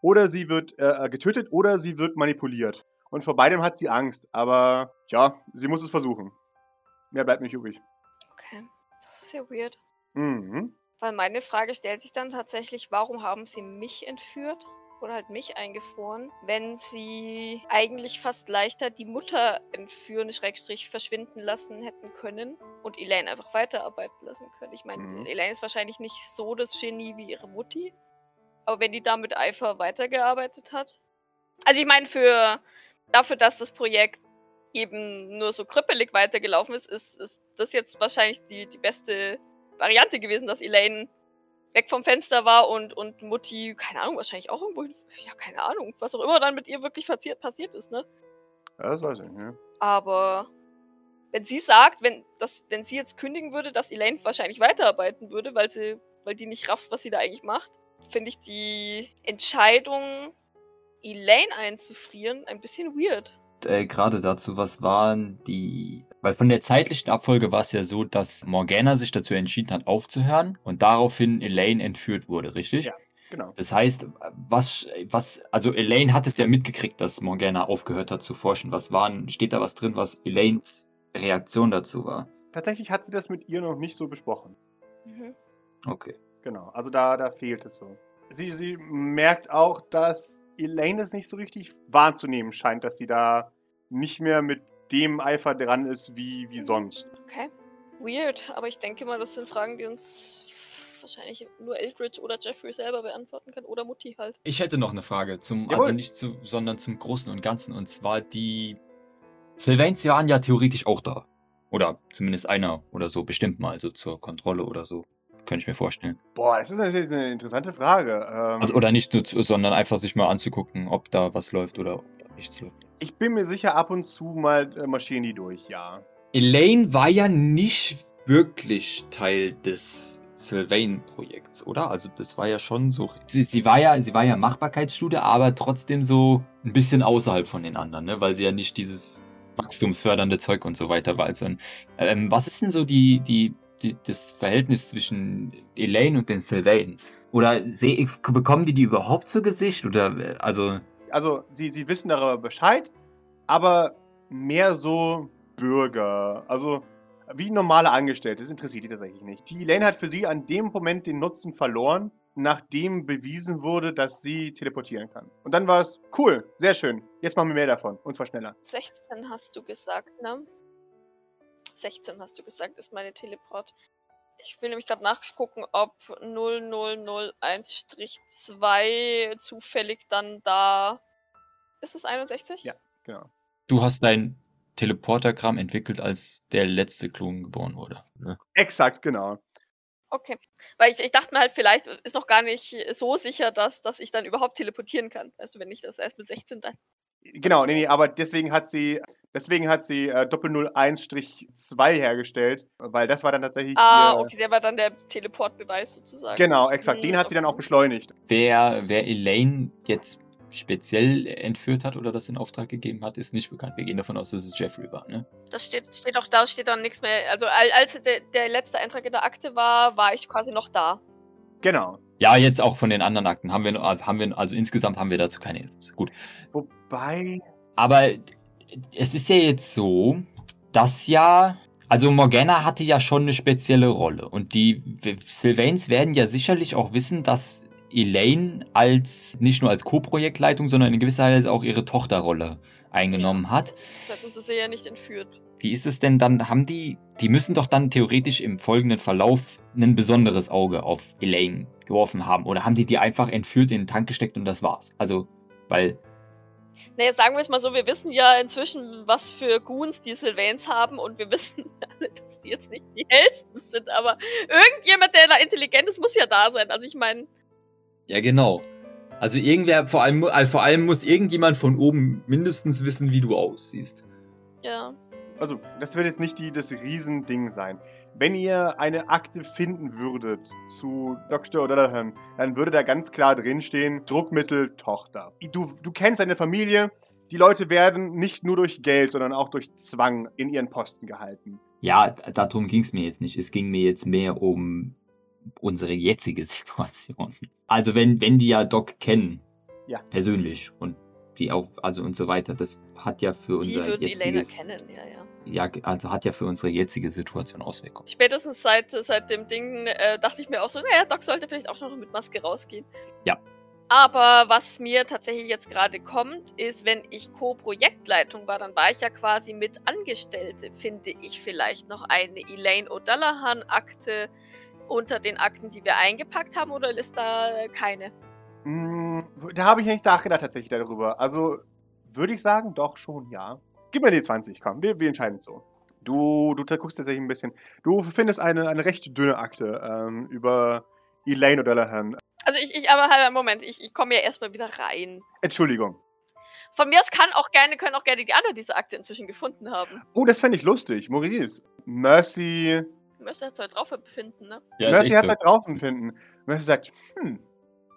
oder sie wird äh, äh, getötet oder sie wird manipuliert. Und vor beidem hat sie Angst, aber ja, sie muss es versuchen. Mehr bleibt nicht übrig. Okay, das ist ja weird. Mhm. Weil meine Frage stellt sich dann tatsächlich, warum haben sie mich entführt? Oder halt mich eingefroren, wenn sie eigentlich fast leichter die Mutter entführen, Schrägstrich verschwinden lassen hätten können und Elaine einfach weiterarbeiten lassen können. Ich meine, Mhm. Elaine ist wahrscheinlich nicht so das Genie wie ihre Mutti. Aber wenn die da mit Eifer weitergearbeitet hat. Also ich meine, für dafür, dass das Projekt eben nur so krüppelig weitergelaufen ist, ist, ist das jetzt wahrscheinlich die, die beste Variante gewesen, dass Elaine weg vom Fenster war und, und Mutti, keine Ahnung, wahrscheinlich auch irgendwo, hin- ja, keine Ahnung, was auch immer dann mit ihr wirklich passiert, passiert ist, ne? Ja, das weiß ich nicht. Ja. Aber wenn sie sagt, wenn, das, wenn sie jetzt kündigen würde, dass Elaine wahrscheinlich weiterarbeiten würde, weil sie, weil die nicht rafft, was sie da eigentlich macht, finde ich die Entscheidung, Elaine einzufrieren, ein bisschen weird. äh, gerade dazu, was waren die. Weil von der zeitlichen Abfolge war es ja so, dass Morgana sich dazu entschieden hat, aufzuhören und daraufhin Elaine entführt wurde, richtig? Ja. Genau. Das heißt, was, was, also Elaine hat es ja mitgekriegt, dass Morgana aufgehört hat zu forschen. Was waren, steht da was drin, was Elaines Reaktion dazu war? Tatsächlich hat sie das mit ihr noch nicht so besprochen. Mhm. Okay. Genau, also da, da fehlt es so. Sie, sie merkt auch, dass Elaine es nicht so richtig wahrzunehmen scheint, dass sie da nicht mehr mit dem Eifer dran ist wie, wie sonst. Okay. Weird, aber ich denke mal, das sind Fragen, die uns wahrscheinlich nur Eldridge oder Jeffrey selber beantworten kann oder Mutti halt. Ich hätte noch eine Frage, zum, Jawohl. also nicht zu, sondern zum Großen und Ganzen. Und zwar die Sylvains waren ja theoretisch auch da. Oder zumindest einer oder so, bestimmt mal, also zur Kontrolle oder so. Könnte ich mir vorstellen. Boah, das ist natürlich eine interessante Frage. Ähm, Also, oder nicht, nur zu- sondern einfach sich mal anzugucken, ob da was läuft oder ob da nichts läuft. Ich bin mir sicher, ab und zu mal äh, marschieren die durch, ja. Elaine war ja nicht wirklich Teil des Sylvain-Projekts, oder? Also das war ja schon so. Sie, sie war ja, sie war ja Machbarkeitsstudie, aber trotzdem so ein bisschen außerhalb von den anderen, ne? Weil sie ja nicht dieses wachstumsfördernde Zeug und so weiter war. Also, ähm, was ist denn so die, die, die, das Verhältnis zwischen Elaine und den Sylvains? Oder seh, bekommen die die überhaupt zu Gesicht? Oder äh, also. Also, sie, sie wissen darüber Bescheid, aber mehr so Bürger. Also, wie normale Angestellte. Das interessiert die tatsächlich nicht. Die Elaine hat für sie an dem Moment den Nutzen verloren, nachdem bewiesen wurde, dass sie teleportieren kann. Und dann war es cool, sehr schön. Jetzt machen wir mehr davon. Und zwar schneller. 16 hast du gesagt, ne? 16 hast du gesagt, ist meine Teleport. Ich will nämlich gerade nachgucken, ob 0001-2 zufällig dann da. Ist es 61? Ja. Genau. Du hast dein Teleportergramm entwickelt, als der letzte Klon geboren wurde. Ne? Exakt, genau. Okay. Weil ich, ich dachte mir halt, vielleicht ist noch gar nicht so sicher, dass, dass ich dann überhaupt teleportieren kann. Weißt du, wenn ich das erst mit 16 dann. Genau, nee, nee, aber deswegen hat sie, deswegen hat sie äh, Doppel 01-2 hergestellt, weil das war dann tatsächlich. Ah, ihr, okay, der war dann der Teleportbeweis sozusagen. Genau, exakt. Hm, Den hat sie dann auch beschleunigt. Wer, wer Elaine jetzt speziell entführt hat oder das in Auftrag gegeben hat, ist nicht bekannt. Wir gehen davon aus, dass es Jeffrey war, ne? Das steht, steht auch da, steht dann nichts mehr. Also al- als der, der letzte Eintrag in der Akte war, war ich quasi noch da. Genau. Ja, jetzt auch von den anderen Akten haben wir, haben wir also insgesamt haben wir dazu keine Infos. Gut. Wobei. Aber es ist ja jetzt so, dass ja. Also Morgana hatte ja schon eine spezielle Rolle. Und die Sylvains werden ja sicherlich auch wissen, dass Elaine als nicht nur als Co-Projektleitung, sondern in gewisser Weise auch ihre Tochterrolle eingenommen hat. Das hätten sie sie ja nicht entführt. Wie ist es denn dann? Haben die, die müssen doch dann theoretisch im folgenden Verlauf ein besonderes Auge auf Elaine geworfen haben. Oder haben die die einfach entführt, in den Tank gesteckt und das war's? Also, weil Naja, sagen wir es mal so, wir wissen ja inzwischen, was für Goons die Sylvains haben und wir wissen alle, dass die jetzt nicht die hellsten sind, aber irgendjemand, der da intelligent ist, muss ja da sein. Also ich meine, Ja, genau. Also irgendwer, vor allem, also vor allem muss irgendjemand von oben mindestens wissen, wie du aussiehst. ja. Also, das wird jetzt nicht die, das Riesending sein. Wenn ihr eine Akte finden würdet zu Dr. O'Dallahan, dann würde da ganz klar drinstehen, Druckmittel Tochter. Du, du kennst deine Familie, die Leute werden nicht nur durch Geld, sondern auch durch Zwang in ihren Posten gehalten. Ja, darum ging es mir jetzt nicht. Es ging mir jetzt mehr um unsere jetzige Situation. Also wenn, wenn die ja Doc kennen, Ja. persönlich und die auch, also und so weiter, das hat ja für Die unser würden Elena jetziges, kennen, ja, ja. ja, also hat ja für unsere jetzige Situation Auswirkungen. Spätestens seit, seit dem Ding äh, dachte ich mir auch so, naja, Doc sollte vielleicht auch noch mit Maske rausgehen. Ja. Aber was mir tatsächlich jetzt gerade kommt, ist, wenn ich Co-Projektleitung war, dann war ich ja quasi mit Angestellte. Finde ich vielleicht noch eine Elaine O'Dallahan-Akte unter den Akten, die wir eingepackt haben, oder ist da keine? Mm, Da habe ich nicht nachgedacht tatsächlich darüber. Also würde ich sagen, doch schon, ja. Gib mir die 20, komm, wir, wir entscheiden es so. Du, du guckst tatsächlich ein bisschen. Du findest eine, eine recht dünne Akte ähm, über Elaine O'Dallahan. Also ich, ich aber halt, Moment, ich, ich komme ja erstmal wieder rein. Entschuldigung. Von mir aus kann auch gerne, können auch gerne die anderen diese Akte inzwischen gefunden haben. Oh, das fände ich lustig. Maurice. Mercy. Müsste jetzt halt drauf befinden, ne? Ja, Mercy hat es halt drauf empfinden. Mercy sagt, hm,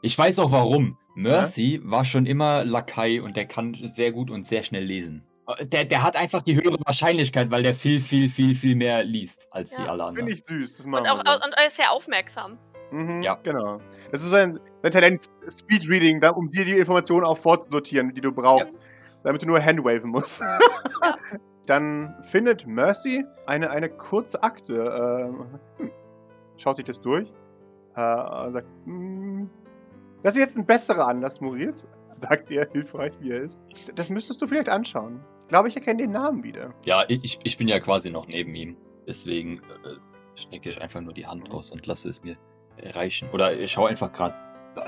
Ich weiß auch warum. Mercy war schon immer Lakai und der kann sehr gut und sehr schnell lesen. Der, der hat einfach die höhere Wahrscheinlichkeit, weil der viel, viel, viel, viel mehr liest als Ja. wie alle anderen. finde ich süß. Das Und auch so. und er ist sehr aufmerksam. Mhm, Ja. Genau. Das ist sein, sein Talent, Speedreading, um dir die Informationen auch vorzusortieren, die du brauchst. Damit du nur handwaven musst. Dann findet Mercy eine, eine kurze Akte. ähm, hm, schaut sich das durch. Äh, und sagt, hm, das ist jetzt ein besserer Anlass, Maurice. Sagt er, hilfreich wie er ist. Das müsstest du vielleicht anschauen. Ich glaube, ich erkenne den Namen wieder. Ja, ich, ich bin ja quasi noch neben ihm. Deswegen äh, stecke ich einfach nur die Hand raus und lasse es mir reichen. Oder ich schaue einfach gerade,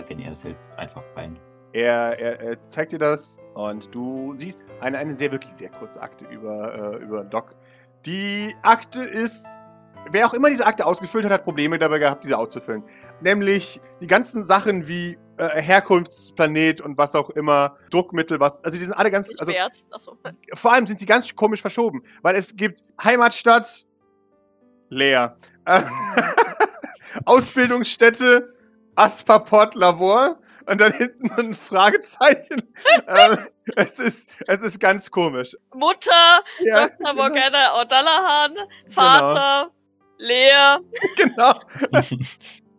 wenn er es hält, einfach rein. Er, er, er zeigt dir das und du siehst eine, eine sehr, wirklich sehr kurze Akte über, äh, über Doc. Die Akte ist. Wer auch immer diese Akte ausgefüllt hat, hat Probleme dabei gehabt, diese auszufüllen. Nämlich die ganzen Sachen wie äh, Herkunftsplanet und was auch immer, Druckmittel, was. Also die sind alle ganz. Also. Achso. vor allem sind sie ganz komisch verschoben, weil es gibt Heimatstadt leer. Ausbildungsstätte Aspaport Labor und dann hinten ein Fragezeichen. ähm, es, ist, es ist ganz komisch. Mutter, Ja, Dr. Morgana O'Dallahan, Vater, Lea. genau.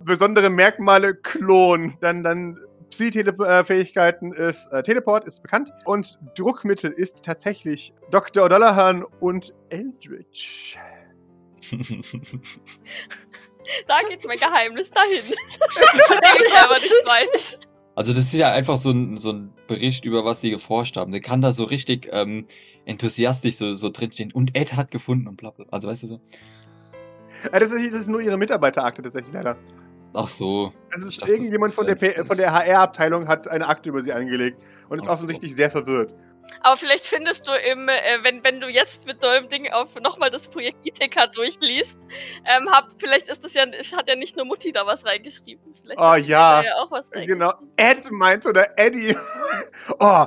Besondere Merkmale Klon. Dann, dann Psy-Fähigkeiten ist äh, Teleport ist bekannt und Druckmittel ist tatsächlich Dr. O'Dallahan und Eldritch. Da geht mein Geheimnis dahin. Ich selber nicht weiß. Also das ist ja einfach so ein, so ein Bericht über was sie geforscht haben. Der kann da so richtig ähm, enthusiastisch so, so drinstehen. Und Ed hat gefunden und bla bla. Also weißt du so. Äh, das, ist, das ist nur ihre Mitarbeiterakte tatsächlich leider. Ach so. Es ist dachte, irgendjemand von der, von der HR-Abteilung hat eine Akte über sie angelegt und ist Ach so. offensichtlich sehr verwirrt. Aber vielleicht findest du im, äh, wenn, wenn du jetzt mit neuem Ding auf nochmal das Projekt ITK durchliest, ähm, hab, vielleicht ist das ja, hat ja nicht nur Mutti da was reingeschrieben. Vielleicht Oh hat ja, ja auch was genau. Ed meint oder Eddie. oh,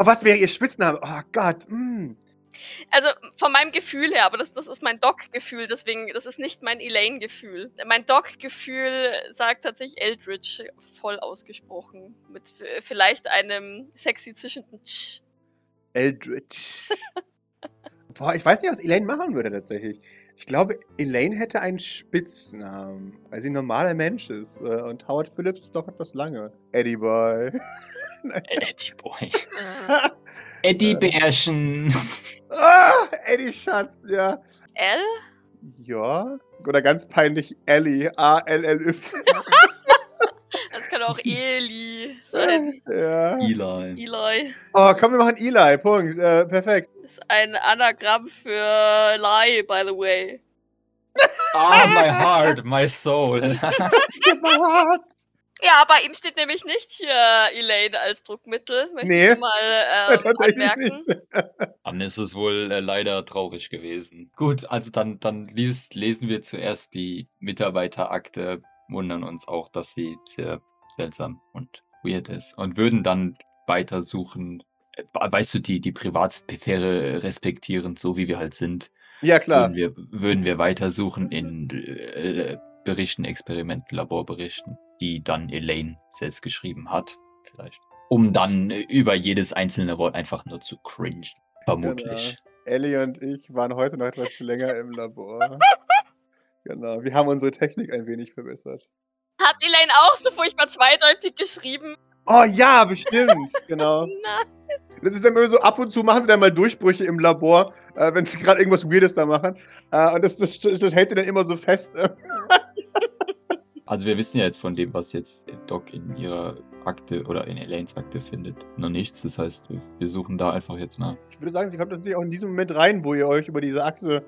Oh, was wäre ihr Spitzname? Oh Gott. Mm. Also von meinem Gefühl her, aber das, das ist mein Doc-Gefühl, deswegen, das ist nicht mein Elaine-Gefühl. Mein Doc-Gefühl sagt tatsächlich Eldritch voll ausgesprochen. Mit vielleicht einem sexy zischenden Tsch. Eldritch. Boah, ich weiß nicht, was Elaine machen würde tatsächlich. Ich glaube, Elaine hätte einen Spitznamen, weil sie ein normaler Mensch ist. äh, Und Howard Phillips ist doch etwas lange. Eddie Boy. Eddie Boy. Eddie Bärchen. ah, Eddie Schatz, ja. L? Ja. Oder ganz peinlich Ellie. A-L-L-Y. Auch Eli sein. ja. Eli. Eli Oh, komm, wir machen Eli. Punkt. Äh, perfekt. ist ein Anagramm für Lie, by the way. Ah, my heart, my soul. Ja, bei ihm steht nämlich nicht hier Elaine als Druckmittel. Möchte Nee. ich mal ähm, Tatsächlich anmerken. nicht. Dann ist es wohl äh, leider traurig gewesen. Gut, also dann, dann lies, lesen wir zuerst die Mitarbeiterakte, wundern uns auch, dass sie sehr seltsam und weird ist und würden dann weitersuchen, äh, weißt du, die, die Privatsphäre respektierend, so wie wir halt sind, Ja, klar. würden wir, würden wir weitersuchen in äh, Berichten, Experimenten, Laborberichten, die dann Elaine selbst geschrieben hat, vielleicht. Um dann über jedes einzelne Wort einfach nur zu cringen. Vermutlich. Ellie und ich waren heute noch etwas länger im Labor. genau. Wir haben unsere Technik ein wenig verbessert. Hat Elaine auch so furchtbar zweideutig geschrieben? Oh ja, bestimmt. genau. Na, Das ist dann immer so, ab und zu machen sie dann mal Durchbrüche im Labor, äh, wenn sie gerade irgendwas Weirdes da machen. Äh, und das, das, das hält sie dann immer so fest. Also wir wissen ja jetzt von dem, was jetzt Doc in ihrer Akte oder in Elaines Akte findet, noch nichts. Das heißt, wir- wir suchen da einfach jetzt mal. Ich würde sagen, sie kommt natürlich auch in diesem Moment rein, wo ihr euch über diese Akte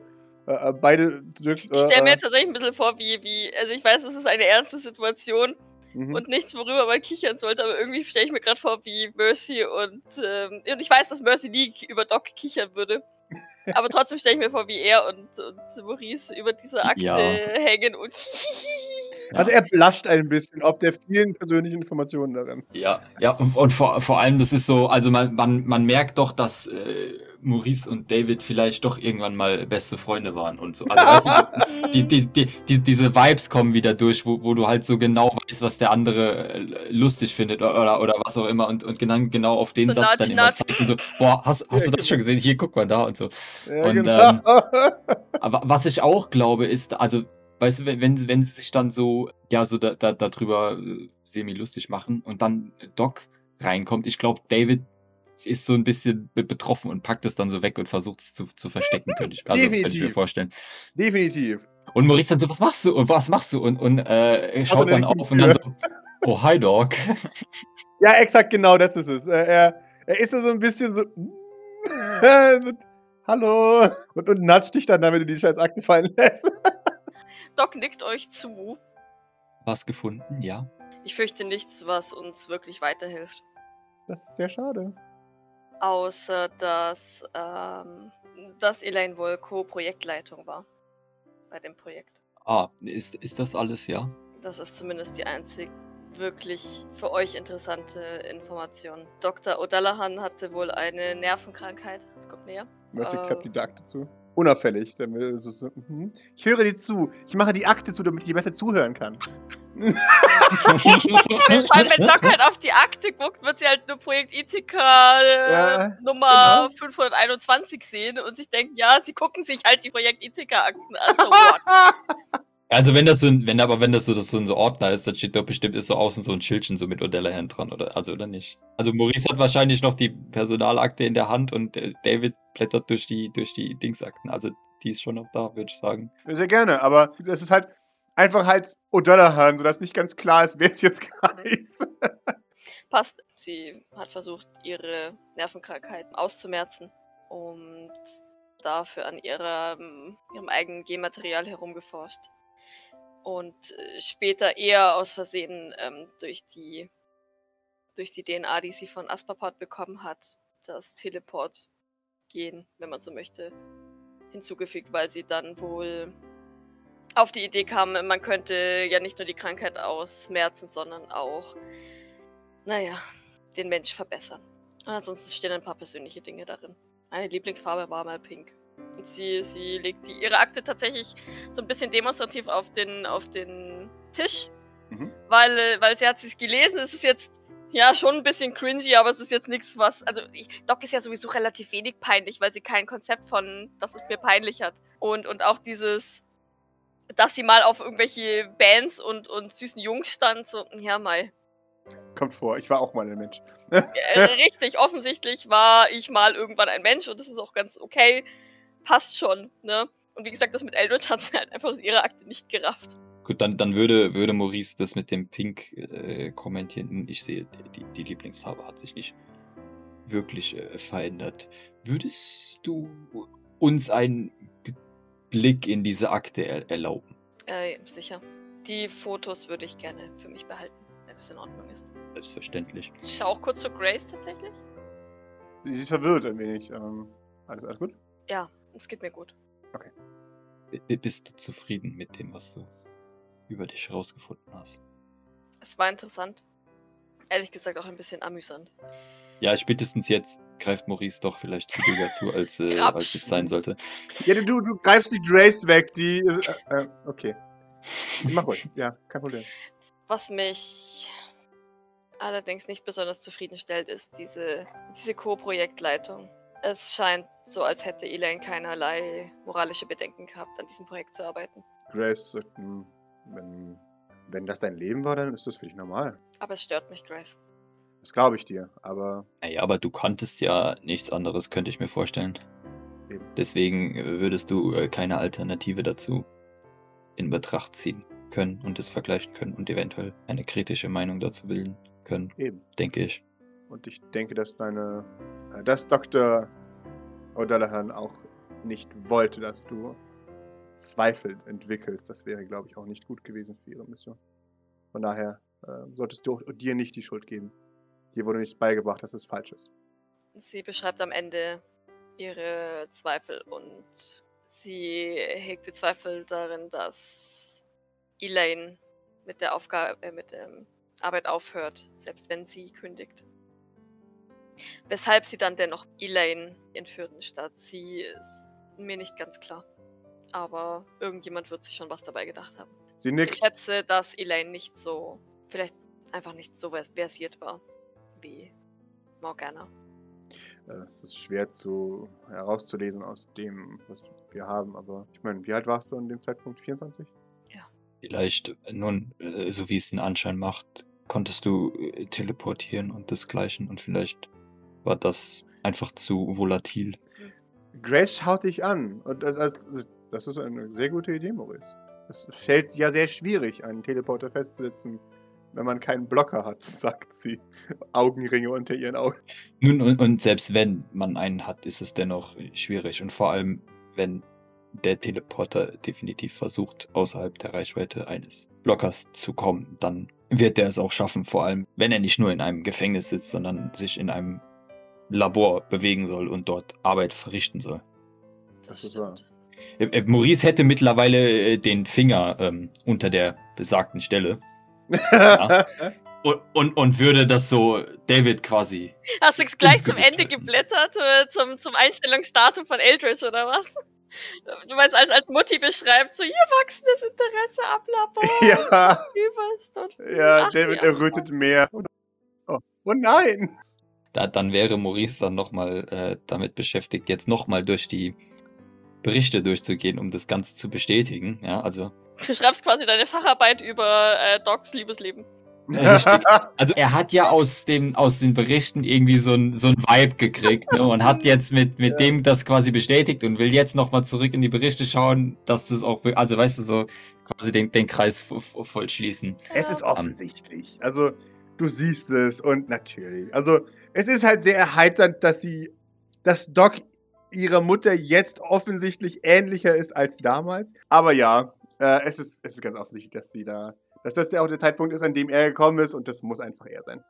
äh, äh, beide drückt. ich stelle mir äh, jetzt tatsächlich ein bisschen vor, wie, wie, also ich weiß, es ist eine ernste Situation mhm. und nichts, worüber man kichern sollte, aber irgendwie stelle ich mir gerade vor, wie Mercy und, ähm, und ich weiß, dass Mercy nie über Doc kichern würde. Aber trotzdem stelle ich mir vor, wie er und, und Maurice über diese Akte Ja. hängen und Also er blascht ein bisschen, ob der vielen persönlichen Informationen darin. Ja, ja, und, und vor, vor allem, das ist so, also man, man, man merkt doch, dass äh, Maurice und David vielleicht doch irgendwann mal beste Freunde waren und so. Also weißt du, die, die, die, die, diese Vibes kommen wieder durch, wo, wo du halt so genau weißt, was der andere äh, lustig findet oder, oder was auch immer und, und genau, genau auf den So Satz nudge, dann immer zeigst und so, boah, hast, hast Ja, du das schon gesehen? Hier, guck mal da und so. Ja, Und, genau. ähm, Aber was ich auch glaube, ist, also, weißt du, wenn, wenn, wenn sie sich dann so, ja, so da, da, darüber äh, semi-lustig machen und dann Doc reinkommt, ich glaube, David ist so ein bisschen be betroffen und packt es dann so weg und versucht es zu, zu verstecken, könnte ich, also, könnte ich mir vorstellen. Definitiv. Und Maurice dann so, was machst du und was machst du? Und, und äh, er schaut dann auf und dann so, oh, hi Doc. Ja, exakt genau das ist es. Äh, Er, er ist so ein bisschen so. Hallo. Und, und natscht dich dann, damit du die scheiß Akte fallen lässt. Doc nickt euch zu. Was gefunden, ja. Ich fürchte nichts, was uns wirklich weiterhilft. Das ist sehr schade. Außer, dass, ähm, dass Elaine wohl Co-Projektleitung war. Bei dem Projekt. Ah, ist, ist das alles, ja? Das ist zumindest die einzig wirklich für euch interessante Information. Dr. O'Dallahan hatte wohl eine Nervenkrankheit. Kommt näher. Mercy Äh. klappt die Akte zu. Unauffällig. Dann ist es so, mhm. Ich höre dir zu. Ich mache die Akte zu, damit ich dir besser zuhören kann. Vor allem, wenn Doc halt auf die Akte guckt, wird sie halt nur Projekt Ithika äh, Ja, Nummer 521 sehen und sich denken, ja, sie gucken sich halt die Projekt Ithika-Akten an. So? Also wenn das so ein, wenn aber wenn das so, das so ein Ordner ist, dann steht doch bestimmt ist so außen so ein Schildchen so mit O'Dallahan dran, oder? Also oder nicht? Also Maurice hat wahrscheinlich noch die Personalakte in der Hand und äh, David blättert durch die, durch die Dingsakten. Also die ist schon noch da, würde ich sagen. Sehr gerne, aber das ist halt einfach halt O'Dallahan, sodass nicht ganz klar ist, wer es jetzt gerade ist. Passt. Sie hat versucht, ihre Nervenkrankheit auszumerzen und dafür an ihrem, ihrem eigenen Genmaterial herumgeforscht. Und äh, später eher aus Versehen ähm, durch die durch die DNA, die sie von Asperpot bekommen hat, das Teleport-Gen, wenn man so möchte, hinzugefügt, weil sie dann wohl auf die Idee kam, man könnte ja nicht nur die Krankheit ausmerzen, sondern auch naja, den Mensch verbessern. Und ansonsten stehen ein paar persönliche Dinge darin. Meine Lieblingsfarbe war mal pink. Und sie, sie legt die, ihre Akte tatsächlich so ein bisschen demonstrativ auf den, auf den Tisch. Mhm. Weil, äh, weil sie hat es gelesen. Es ist jetzt ja schon ein bisschen cringy, aber es ist jetzt nichts, was. Also, ich, Doc ist ja sowieso relativ wenig peinlich, weil sie kein Konzept von, das ist mir peinlich hat. Und, und auch dieses, dass sie mal auf irgendwelche Bands und, und süßen Jungs stand, so, ja, mal. Kommt vor, ich war auch mal ein Mensch. Äh, richtig, offensichtlich war ich mal irgendwann ein Mensch und das ist auch ganz okay. Passt schon, ne? Und wie gesagt, das mit Eldritch hat sie halt einfach aus ihrer Akte nicht gerafft. Gut, dann, dann würde, würde Maurice das mit dem Pink äh, kommentieren. Ich sehe, die, die Lieblingsfarbe hat sich nicht wirklich äh, verändert. Würdest du uns einen B Blick in diese Akte er erlauben? Äh, sicher. Die Fotos würde ich gerne für mich behalten, wenn es in Ordnung ist. Selbstverständlich. Ich schau auch kurz zu Grace tatsächlich. Sie ist verwirrt ein wenig. Ähm, alles, alles gut? Ja, es geht mir gut. B bist du zufrieden mit dem, was du über dich herausgefunden hast? Es war interessant. Ehrlich gesagt auch ein bisschen amüsant. Ja, spätestens jetzt greift Maurice doch vielleicht zügiger zu, als, äh, als es sein sollte. Ja, du, du, du greifst die Grace weg, die. ist- Äh, äh, okay. Mach ruhig. Ja, kein Problem. Was mich allerdings nicht besonders zufriedenstellt, ist diese, diese Co-Projektleitung. Es scheint so, als hätte Elaine keinerlei moralische Bedenken gehabt, an diesem Projekt zu arbeiten. Grace, sagt, hm, wenn, wenn das dein Leben war, dann ist das für dich normal. Aber es stört mich, Grace. Das glaube ich dir. Aber Naja, aber du kanntest ja nichts anderes, könnte ich mir vorstellen. Eben. Deswegen äh, würdest du äh, keine Alternative dazu in Betracht ziehen können und es vergleichen können und eventuell eine kritische Meinung dazu bilden können, eben. denke ich. Und ich denke, dass deine. Äh, dass Dr. O'Dallahan auch nicht wollte, dass du Zweifel entwickelst. Das wäre, glaube ich, auch nicht gut gewesen für ihre Mission. Von daher äh, solltest du dir nicht die Schuld geben. Dir wurde nicht beigebracht, dass es falsch ist. Sie beschreibt am Ende ihre Zweifel und sie hegt die Zweifel darin, dass Elaine mit der Aufgabe, äh, mit der Arbeit aufhört, selbst wenn sie kündigt. Weshalb sie dann dennoch Elaine entführt statt sie, ist mir nicht ganz klar. Aber irgendjemand wird sich schon was dabei gedacht haben. Sie Ich nickt. schätze, dass Elaine nicht so, vielleicht einfach nicht so vers- versiert war wie Morgana. Äh, Es ist schwer zu herauszulesen aus dem, was wir haben. Aber ich meine, wie alt warst du an dem Zeitpunkt? 24? Vielleicht, äh, nun, äh, so wie es den Anschein macht, konntest du teleportieren und desgleichen und vielleicht war das einfach zu volatil. Grace schaut dich an. Und das, das, das ist eine sehr gute Idee, Maurice. Es fällt ja sehr schwierig, einen Teleporter festzusetzen, wenn man keinen Blocker hat, sagt sie. Augenringe unter ihren Augen. Nun, und, und selbst wenn man einen hat, ist es dennoch schwierig. Und vor allem, wenn der Teleporter definitiv versucht, außerhalb der Reichweite eines Blockers zu kommen, dann wird er es auch schaffen. Vor allem, wenn er nicht nur in einem Gefängnis sitzt, sondern sich in einem Labor bewegen soll und dort Arbeit verrichten soll. Das ist wahr. Äh, äh, Maurice hätte mittlerweile äh, den Finger ähm, unter der besagten Stelle und, und, und würde das so David quasi Hast du gleich Ins zum Ende halten. geblättert, äh, zum, zum Einstellungsdatum von Eldritch oder was? Du meinst, als, als Mutti beschreibt, so hier wachsendes Interesse ab Labor, ja, Überstunden. ja, Ach, David ja. errötet mehr. Oh, oh nein! Da, dann wäre Maurice dann nochmal äh, damit beschäftigt, jetzt nochmal durch die Berichte durchzugehen, um das Ganze zu bestätigen. Ja, also, Du schreibst quasi deine Facharbeit über äh, Docs Liebesleben. Ja, richtig. also er hat ja aus, dem, aus den Berichten irgendwie so ein, so ein Vibe gekriegt ne, und hat jetzt mit, mit Ja. dem das quasi bestätigt und will jetzt nochmal zurück in die Berichte schauen, dass das auch, also weißt du, so quasi den, den Kreis vo- vo- voll schließen. Es ist offensichtlich. Also, du siehst es und natürlich. Also, es ist halt sehr erheiternd, dass sie, dass Doc ihrer Mutter jetzt offensichtlich ähnlicher ist als damals. Aber ja, äh, es, ist, es ist ganz offensichtlich, dass sie da, dass das ja auch der Zeitpunkt ist, an dem er gekommen ist und das muss einfach er sein.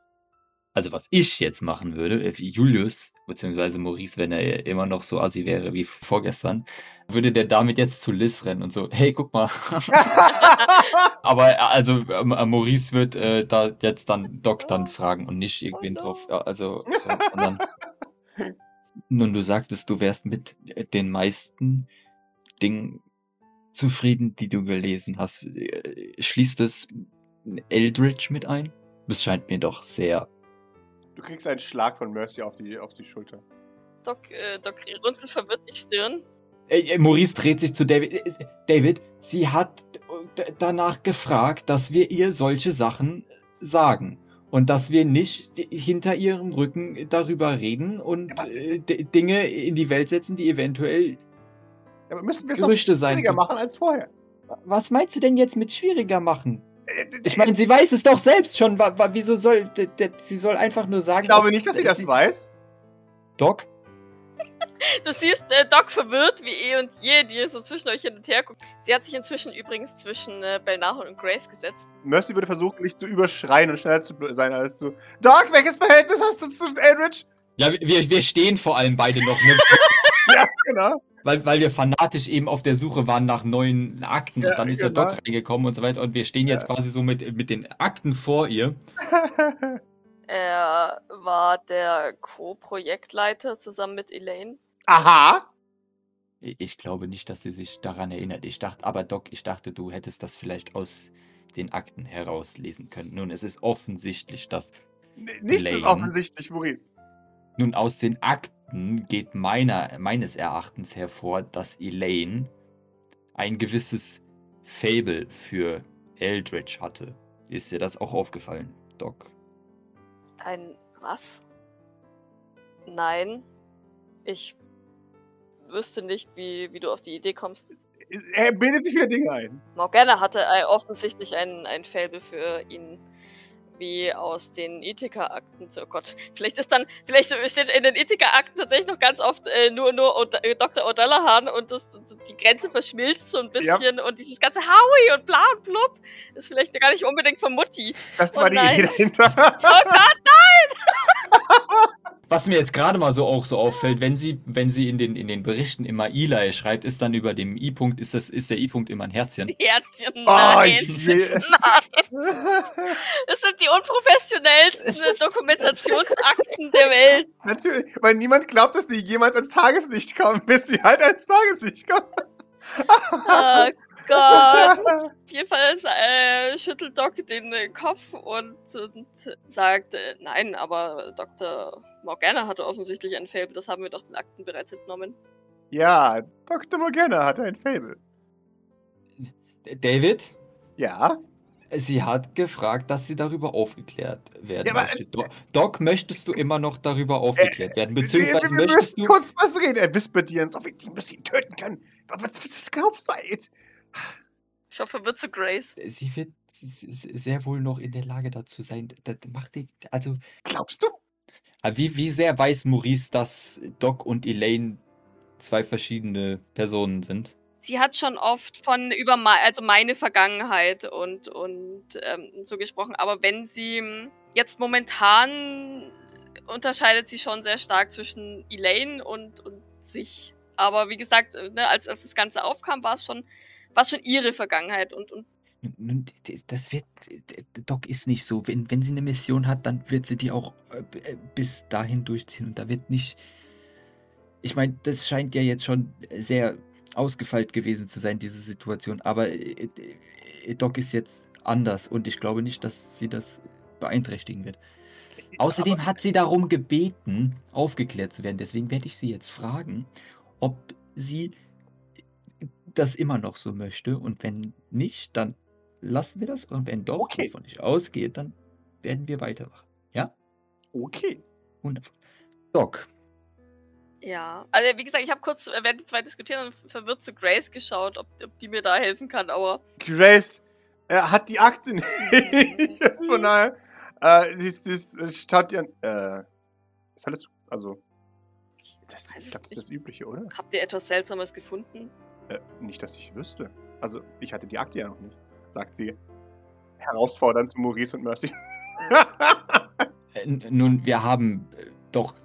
Also was ich jetzt machen würde, äh, Julius, beziehungsweise Maurice, wenn er immer noch so assi wäre wie vorgestern, würde der damit jetzt zu Liz rennen und so, hey, guck mal. Aber äh, also äh, Maurice wird äh, da jetzt dann Doc dann fragen und nicht irgendwen Oh drauf. Also, so, sondern. Nun, du sagtest, du wärst mit den meisten Dingen zufrieden, die du gelesen hast. Äh, Schließt es Eldritch mit ein? Das scheint mir doch sehr. Du kriegst einen Schlag von Mercy auf die, auf die Schulter. Doc, äh, Doc runzelt verwirrt die Stirn. Äh, äh, Maurice dreht sich zu David. Äh, äh, David, sie hat danach gefragt, dass wir ihr solche Sachen sagen. Und dass wir nicht hinter ihrem Rücken darüber reden und äh, Dinge in die Welt setzen, die eventuell. Ja, aber müssen wir es noch Gerüchte sein schwieriger machen als vorher. Was meinst du denn jetzt mit schwieriger machen? Äh, Ich meine, sie weiß es doch selbst schon. Wieso soll. Sie soll einfach nur sagen. ich glaube nicht, dass sie das weiß. Doc? Du siehst äh, Doc verwirrt wie eh und je, die so zwischen euch hin und her guckt. Sie hat sich inzwischen übrigens zwischen äh, Belnahon und Grace gesetzt. Mercy würde versuchen, nicht zu überschreien und schneller zu sein als du. Doc, welches Verhältnis hast du zu Eldritch? Ja, wir, wir stehen vor allem beide noch, ne? Ja, genau. weil, weil wir fanatisch eben auf der Suche waren nach neuen Akten Ja, und dann ist genau. der Doc reingekommen und so weiter und wir stehen jetzt Ja. quasi so mit, mit den Akten vor ihr. Er war der Co-Projektleiter zusammen mit Elaine. Aha. Ich glaube nicht, dass sie sich daran erinnert. Ich dachte, aber Doc, ich dachte, du hättest das vielleicht aus den Akten herauslesen können. Nun, es ist offensichtlich, dass N- Nichts ist Lane. offensichtlich, Maurice. nun aus den Akten geht meiner, meines Erachtens hervor, dass Elaine ein gewisses Fable für Eldritch hatte. Ist dir das auch aufgefallen, Doc? Ein was? Nein. Ich wüsste nicht, wie, wie du auf die Idee kommst. Er bildet sich wieder Dinge ein. Morgana hatte äh, offensichtlich ein, ein Faible für ihn. Wie aus den Ithika-Akten. Oh Gott, vielleicht ist dann, vielleicht steht in den Ithika-Akten tatsächlich noch ganz oft äh, nur, nur Od äh, Dr. O'Dallahan und das, die Grenze verschmilzt so ein Ja. bisschen und dieses ganze Howie und bla und blub ist vielleicht gar nicht unbedingt von Mutti. Das Oh war die nein. Idee dahinter. Oh Gott, Was mir jetzt gerade mal so auch so auffällt, wenn sie, wenn sie in den, in den Berichten immer Eli schreibt, ist dann über dem I-Punkt, ist, das, ist der I-Punkt immer ein Herzchen. Herzchen, Oh, nein. je. Nein, das sind die unprofessionellsten Dokumentationsakten der Welt. Natürlich, weil niemand glaubt, dass die jemals ans Tageslicht kommen, bis sie halt ans Tageslicht kommen. Oh Gott. Auf jeden Fall äh, schüttelt Doc den äh, Kopf und, und sagt, äh, nein, aber Dr. Morgana hatte offensichtlich ein Faible, das haben wir doch den Akten bereits entnommen. ja, Dr. Morgana hatte ein Fable. David, Ja. sie hat gefragt, dass sie darüber aufgeklärt werden Ja, aber- möchte. Do Doc, möchtest du immer noch darüber aufgeklärt werden? Beziehungsweise wir, wir möchtest müssen du. kurz was reden. Er wispert dir ins Ohr, die müssen ihn töten können. Was, was, was glaubst du jetzt? Ich hoffe, wird zu Grace. Sie wird sehr wohl noch in der Lage dazu sein. Das macht die, also, Glaubst du? aber wie, wie sehr weiß Maurice, dass Doc und Elaine zwei verschiedene Personen sind? Sie hat schon oft von über also meine Vergangenheit und, und ähm, so gesprochen, aber wenn sie ähm, jetzt momentan unterscheidet sie schon sehr stark zwischen Elaine und, und sich. Aber wie gesagt, ne, als, als das Ganze aufkam, war es schon, war es schon ihre Vergangenheit und, und Nun, das wird. Doc ist nicht so. Wenn, wenn sie eine Mission hat, dann wird sie die auch äh, äh, bis dahin durchziehen. Und da wird nicht. Ich meine, das scheint ja jetzt schon sehr ausgefeilt gewesen zu sein, diese Situation. Aber äh, äh, Doc ist jetzt anders und ich glaube nicht, dass sie das beeinträchtigen wird. Außerdem hat sie darum gebeten, aufgeklärt zu werden. Deswegen werde ich sie jetzt fragen, ob sie das immer noch so möchte. Und wenn nicht, dann lassen wir das. Und wenn doch, Okay. wovon ich ausgehe, dann werden wir weitermachen. Ja? Okay. Wundervoll. Doc, ja. Also wie gesagt, ich habe kurz, äh, während die zwei diskutieren, und verwirrt zu Grace geschaut, ob, ob die mir da helfen kann, aber Grace äh, hat die Akte nicht. Von daher, äh, das, das statt ja. Äh, ist alles. Also. Das, Weiß ich glaube, das ist das. Übliche, oder? habt ihr etwas Seltsames gefunden? Äh, nicht, dass ich wüsste. Also, ich hatte die Akte ja noch nicht, sagt sie. Herausfordernd zu Maurice und Mercy. Äh, nun, wir haben äh, doch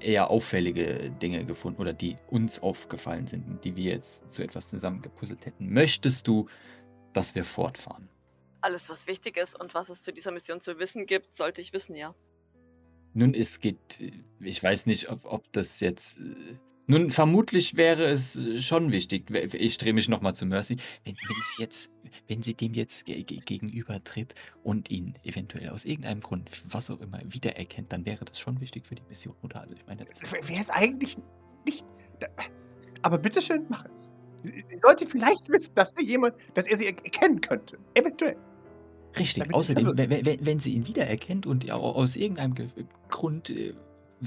eher auffällige Dinge gefunden oder die uns aufgefallen sind, die wir jetzt zu etwas zusammengepuzzelt hätten. Möchtest du, dass wir fortfahren? Alles, was wichtig ist und was es zu dieser Mission zu wissen gibt, sollte ich wissen, ja. Nun, es geht, ich weiß nicht, ob, ob das jetzt nun, vermutlich wäre es äh, schon wichtig, ich drehe mich nochmal zu Mercy, wenn, wenn sie jetzt, wenn sie dem jetzt ge gegenübertritt und ihn eventuell aus irgendeinem Grund, was auch immer, wiedererkennt, dann wäre das schon wichtig für die Mission, oder? Also ich meine, Wäre es eigentlich nicht. Aber bitteschön, mach es. Sie sollte vielleicht wissen, dass, jemand, dass er sie erkennen könnte. Eventuell. Richtig, außerdem, also wenn, wenn, sie ihn wiedererkennt und aus irgendeinem Grund äh,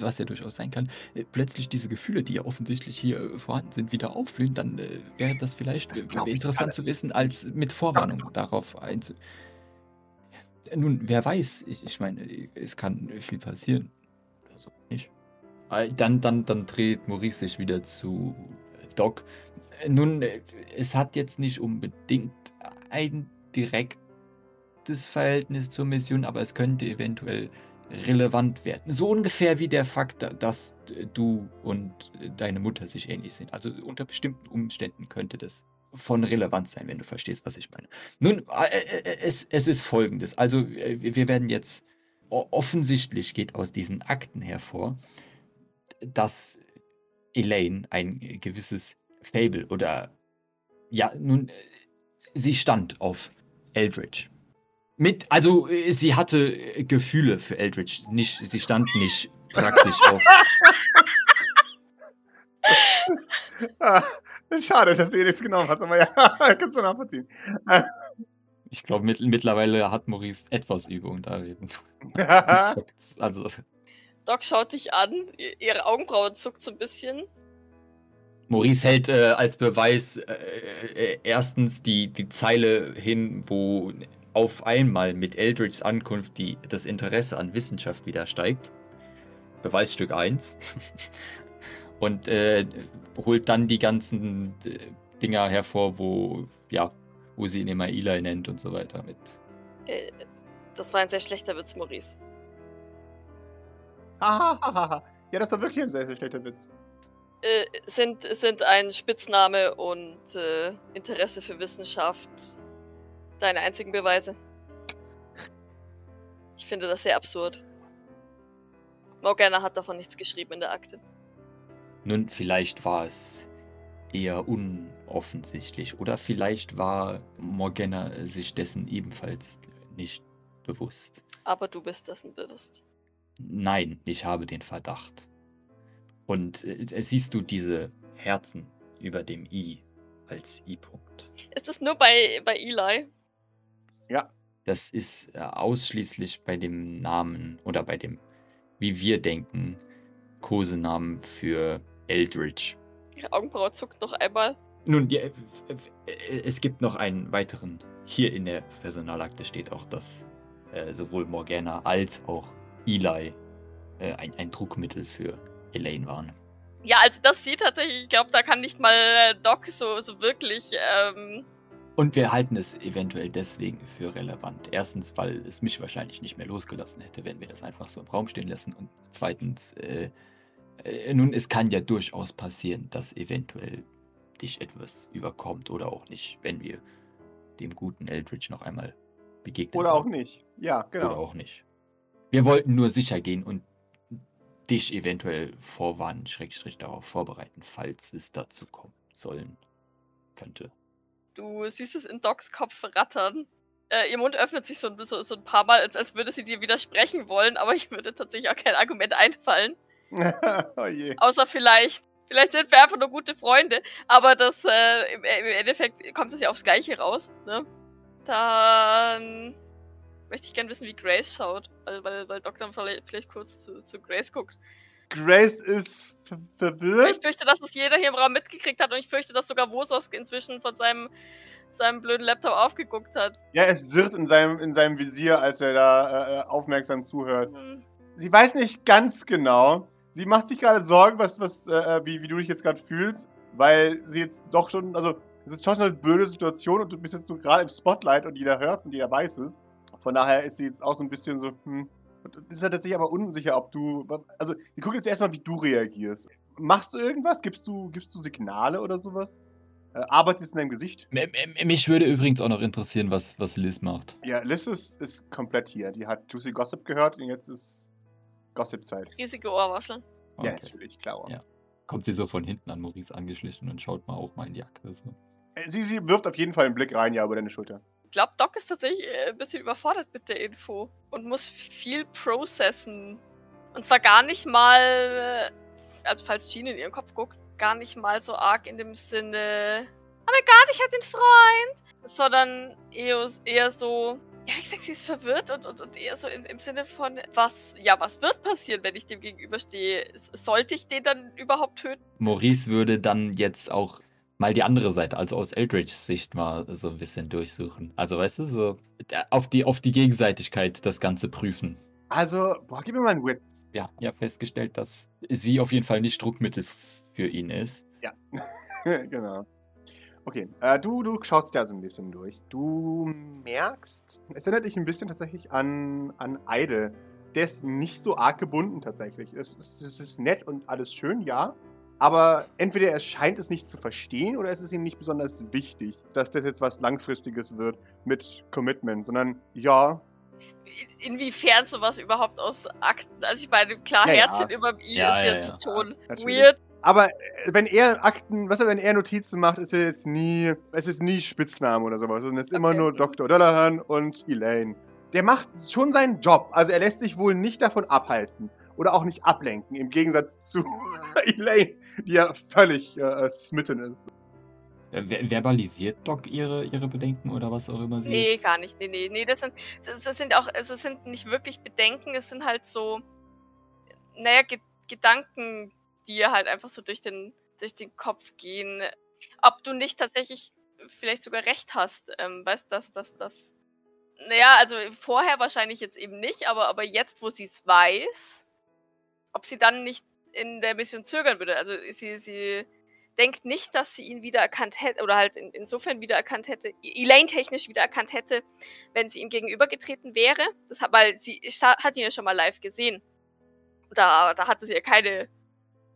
was ja durchaus sein kann, äh, plötzlich diese Gefühle, die ja offensichtlich hier äh, vorhanden sind, wieder aufblühen, dann äh, wäre das vielleicht das äh, interessant zu wissen, als mit Vorwarnung darauf einzu. Nun, wer weiß, ich, ich meine, es kann viel passieren. Also nicht. Dann, dann, dann dreht Maurice sich wieder zu Doc. Nun, es hat jetzt nicht unbedingt ein direktes Verhältnis zur Mission, aber es könnte eventuell relevant werden. So ungefähr wie der Fakt, dass du und deine Mutter sich ähnlich sind. Also unter bestimmten Umständen könnte das von Relevanz sein, wenn du verstehst, was ich meine. Nun, äh, äh, es, es ist folgendes. Also äh, wir werden jetzt, offensichtlich geht aus diesen Akten hervor, dass Elaine ein gewisses Fable oder ja, nun, sie stand auf Eldridge. Mit, also äh, sie hatte äh, Gefühle für Eldritch. Nicht, sie stand nicht praktisch auf. ah, schade, dass du ihr nichts genommen hast, aber ja, kannst du nachvollziehen. ich glaube, mit, mittlerweile hat Maurice etwas Übung darin. also. Doc schaut dich an, ihre Augenbraue zuckt so ein bisschen. Maurice hält äh, als Beweis äh, äh, erstens die, die Zeile hin, wo auf einmal mit Eldridge's Ankunft die, das Interesse an Wissenschaft wieder steigt. Beweisstück 1. Und äh, holt dann die ganzen äh, Dinger hervor, wo, ja, wo sie ihn immer Eli nennt und so weiter mit. Äh, das war ein sehr schlechter Witz, Maurice. ja, das war wirklich ein sehr, sehr schlechter Witz. Äh, sind, sind ein Spitzname und äh, Interesse für Wissenschaft deine einzigen Beweise. Ich finde das sehr absurd. Morgana hat davon nichts geschrieben in der Akte. Nun, vielleicht war es eher unoffensichtlich. Oder vielleicht war Morgana sich dessen ebenfalls nicht bewusst. Aber du bist dessen bewusst. Nein, ich habe den Verdacht. Und äh, siehst du diese Herzen über dem I als I-Punkt? Ist das nur bei, bei Eli? Das ist äh, ausschließlich bei dem Namen oder bei dem, wie wir denken, Kosenamen für Eldridge. Ihre Augenbraue zuckt noch einmal. Nun, ja, es gibt noch einen weiteren. Hier in der Personalakte steht auch, dass äh, sowohl Morgana als auch Eli äh, ein, ein, Druckmittel für Elaine waren. Ja, also das sieht tatsächlich, ich glaube, da kann nicht mal äh, Doc so, so wirklich ähm, und wir halten es eventuell deswegen für relevant. Erstens, weil es mich wahrscheinlich nicht mehr losgelassen hätte, wenn wir das einfach so im Raum stehen lassen. Und zweitens, äh, äh, nun, es kann ja durchaus passieren, dass eventuell dich etwas überkommt oder auch nicht, wenn wir dem guten Eldridge noch einmal begegnen. Oder auch nicht. Ja, genau. Oder auch nicht. Wir wollten nur sicher gehen und dich eventuell vorwarnen, Schrägstrich darauf vorbereiten, falls es dazu kommen sollen könnte. Du siehst es in Docs Kopf rattern. Äh, ihr Mund öffnet sich so, so, so ein paar Mal, als, als würde sie dir widersprechen wollen, aber ich würde tatsächlich auch kein Argument einfallen. oh je. Außer vielleicht, vielleicht sind wir einfach nur gute Freunde, aber das, äh, im, im, Endeffekt kommt es ja aufs Gleiche raus, ne? Dann möchte ich gerne wissen, wie Grace schaut, weil, weil, weil Doc dann vielleicht, vielleicht kurz zu, zu Grace guckt. Grace ist ver verwirrt. Ich fürchte, dass es jeder hier im Raum mitgekriegt hat und ich fürchte, dass sogar Wosos inzwischen von seinem, seinem blöden Laptop aufgeguckt hat. Ja, es sirrt in seinem, in seinem Visier, als er da äh, äh aufmerksam zuhört. Hm. Sie weiß nicht ganz genau. Sie macht sich gerade Sorgen, was, was, äh, äh, wie, wie du dich jetzt gerade fühlst, weil sie jetzt doch schon, also es ist schon eine blöde Situation und du bist jetzt so gerade im Spotlight und jeder hört es und jeder weiß es. Von daher ist sie jetzt auch so ein bisschen so, hm, Und ist er sich aber unsicher, ob du. Also, die gucken jetzt erstmal, wie du reagierst. Machst du irgendwas? Gibst du, gibst du Signale oder sowas? Äh, arbeitest in deinem Gesicht? M- Mich würde übrigens auch noch interessieren, was, was Liz macht. Ja, Liz ist, ist komplett hier. Die hat Juicy Gossip gehört und jetzt ist Gossip-Zeit. Riesige Ohrwascheln. Ja, Okay. natürlich, klar. Ja. Kommt sie so von hinten an Maurice angeschlichen und schaut mal auch mal in die Akte. So. Äh, Sie, sie wirft auf jeden Fall einen Blick rein, ja, über deine Schulter. Ich glaube, Doc ist tatsächlich äh, ein bisschen überfordert mit der Info und muss viel processen. Und zwar gar nicht mal, äh, also falls Jean in ihren Kopf guckt, gar nicht mal so arg in dem Sinne, oh mein Gott, ich hatte einen Freund, sondern eher, eher so, ja, wie gesagt, sie ist verwirrt und, und, und eher so im, im Sinne von, was, ja, was wird passieren, wenn ich dem gegenüberstehe? Sollte ich den dann überhaupt töten? Maurice würde dann jetzt auch mal die andere Seite, also aus Eldridge's Sicht mal so ein bisschen durchsuchen. Also weißt du, so äh, auf die, auf die Gegenseitigkeit das Ganze prüfen. Also, boah, gib mir mal einen Witz. Haben ja festgestellt, dass sie auf jeden Fall nicht Druckmittel für ihn ist. genau. Okay, äh, du, du schaust da so ein bisschen durch. Du merkst, es erinnert dich ein bisschen tatsächlich an, an Idle. Der ist nicht so arg gebunden tatsächlich. Es, ist- es ist nett und alles schön, ja. Aber entweder er scheint es nicht zu verstehen oder es ist ihm nicht besonders wichtig, dass das jetzt was Langfristiges wird mit Commitment, sondern ja, In- Inwiefern sowas überhaupt aus Akten, also ich meine, klar, Ja, ja. Herzchen über I Ja, ist ja, jetzt ja. schon Natürlich. weird. Aber äh, wenn er Akten, was er, wenn er Notizen macht, ist er jetzt nie, es ist nie Spitzname oder sowas, sondern es ist immer Okay. nur Dr. Dollahan und Elaine. Der macht schon seinen Job. Also er lässt sich wohl nicht davon abhalten oder auch nicht ablenken, im Gegensatz zu Elaine, die ja völlig äh, smitten ist. Äh, ver- verbalisiert Doc ihre, ihre Bedenken oder was auch immer sie. Nee, gar nicht. Nee, nee, nee, das sind, das, das sind auch, also sind nicht wirklich Bedenken, es sind halt so, naja, Ge Gedanken, die ihr halt einfach so durch den, durch den Kopf gehen. Ob du nicht tatsächlich vielleicht sogar recht hast, ähm, weißt du, dass das, das, naja, also vorher wahrscheinlich jetzt eben nicht, aber, aber jetzt, wo sie es weiß, ob sie dann nicht in der Mission zögern würde. Also sie, sie denkt nicht, dass sie ihn wiedererkannt hätte, oder halt in, insofern wiedererkannt hätte, Elaine-technisch wiedererkannt hätte, wenn sie ihm gegenübergetreten wäre. Das weil sie hat ihn ja schon mal live gesehen. Da, da hatte sie ja keine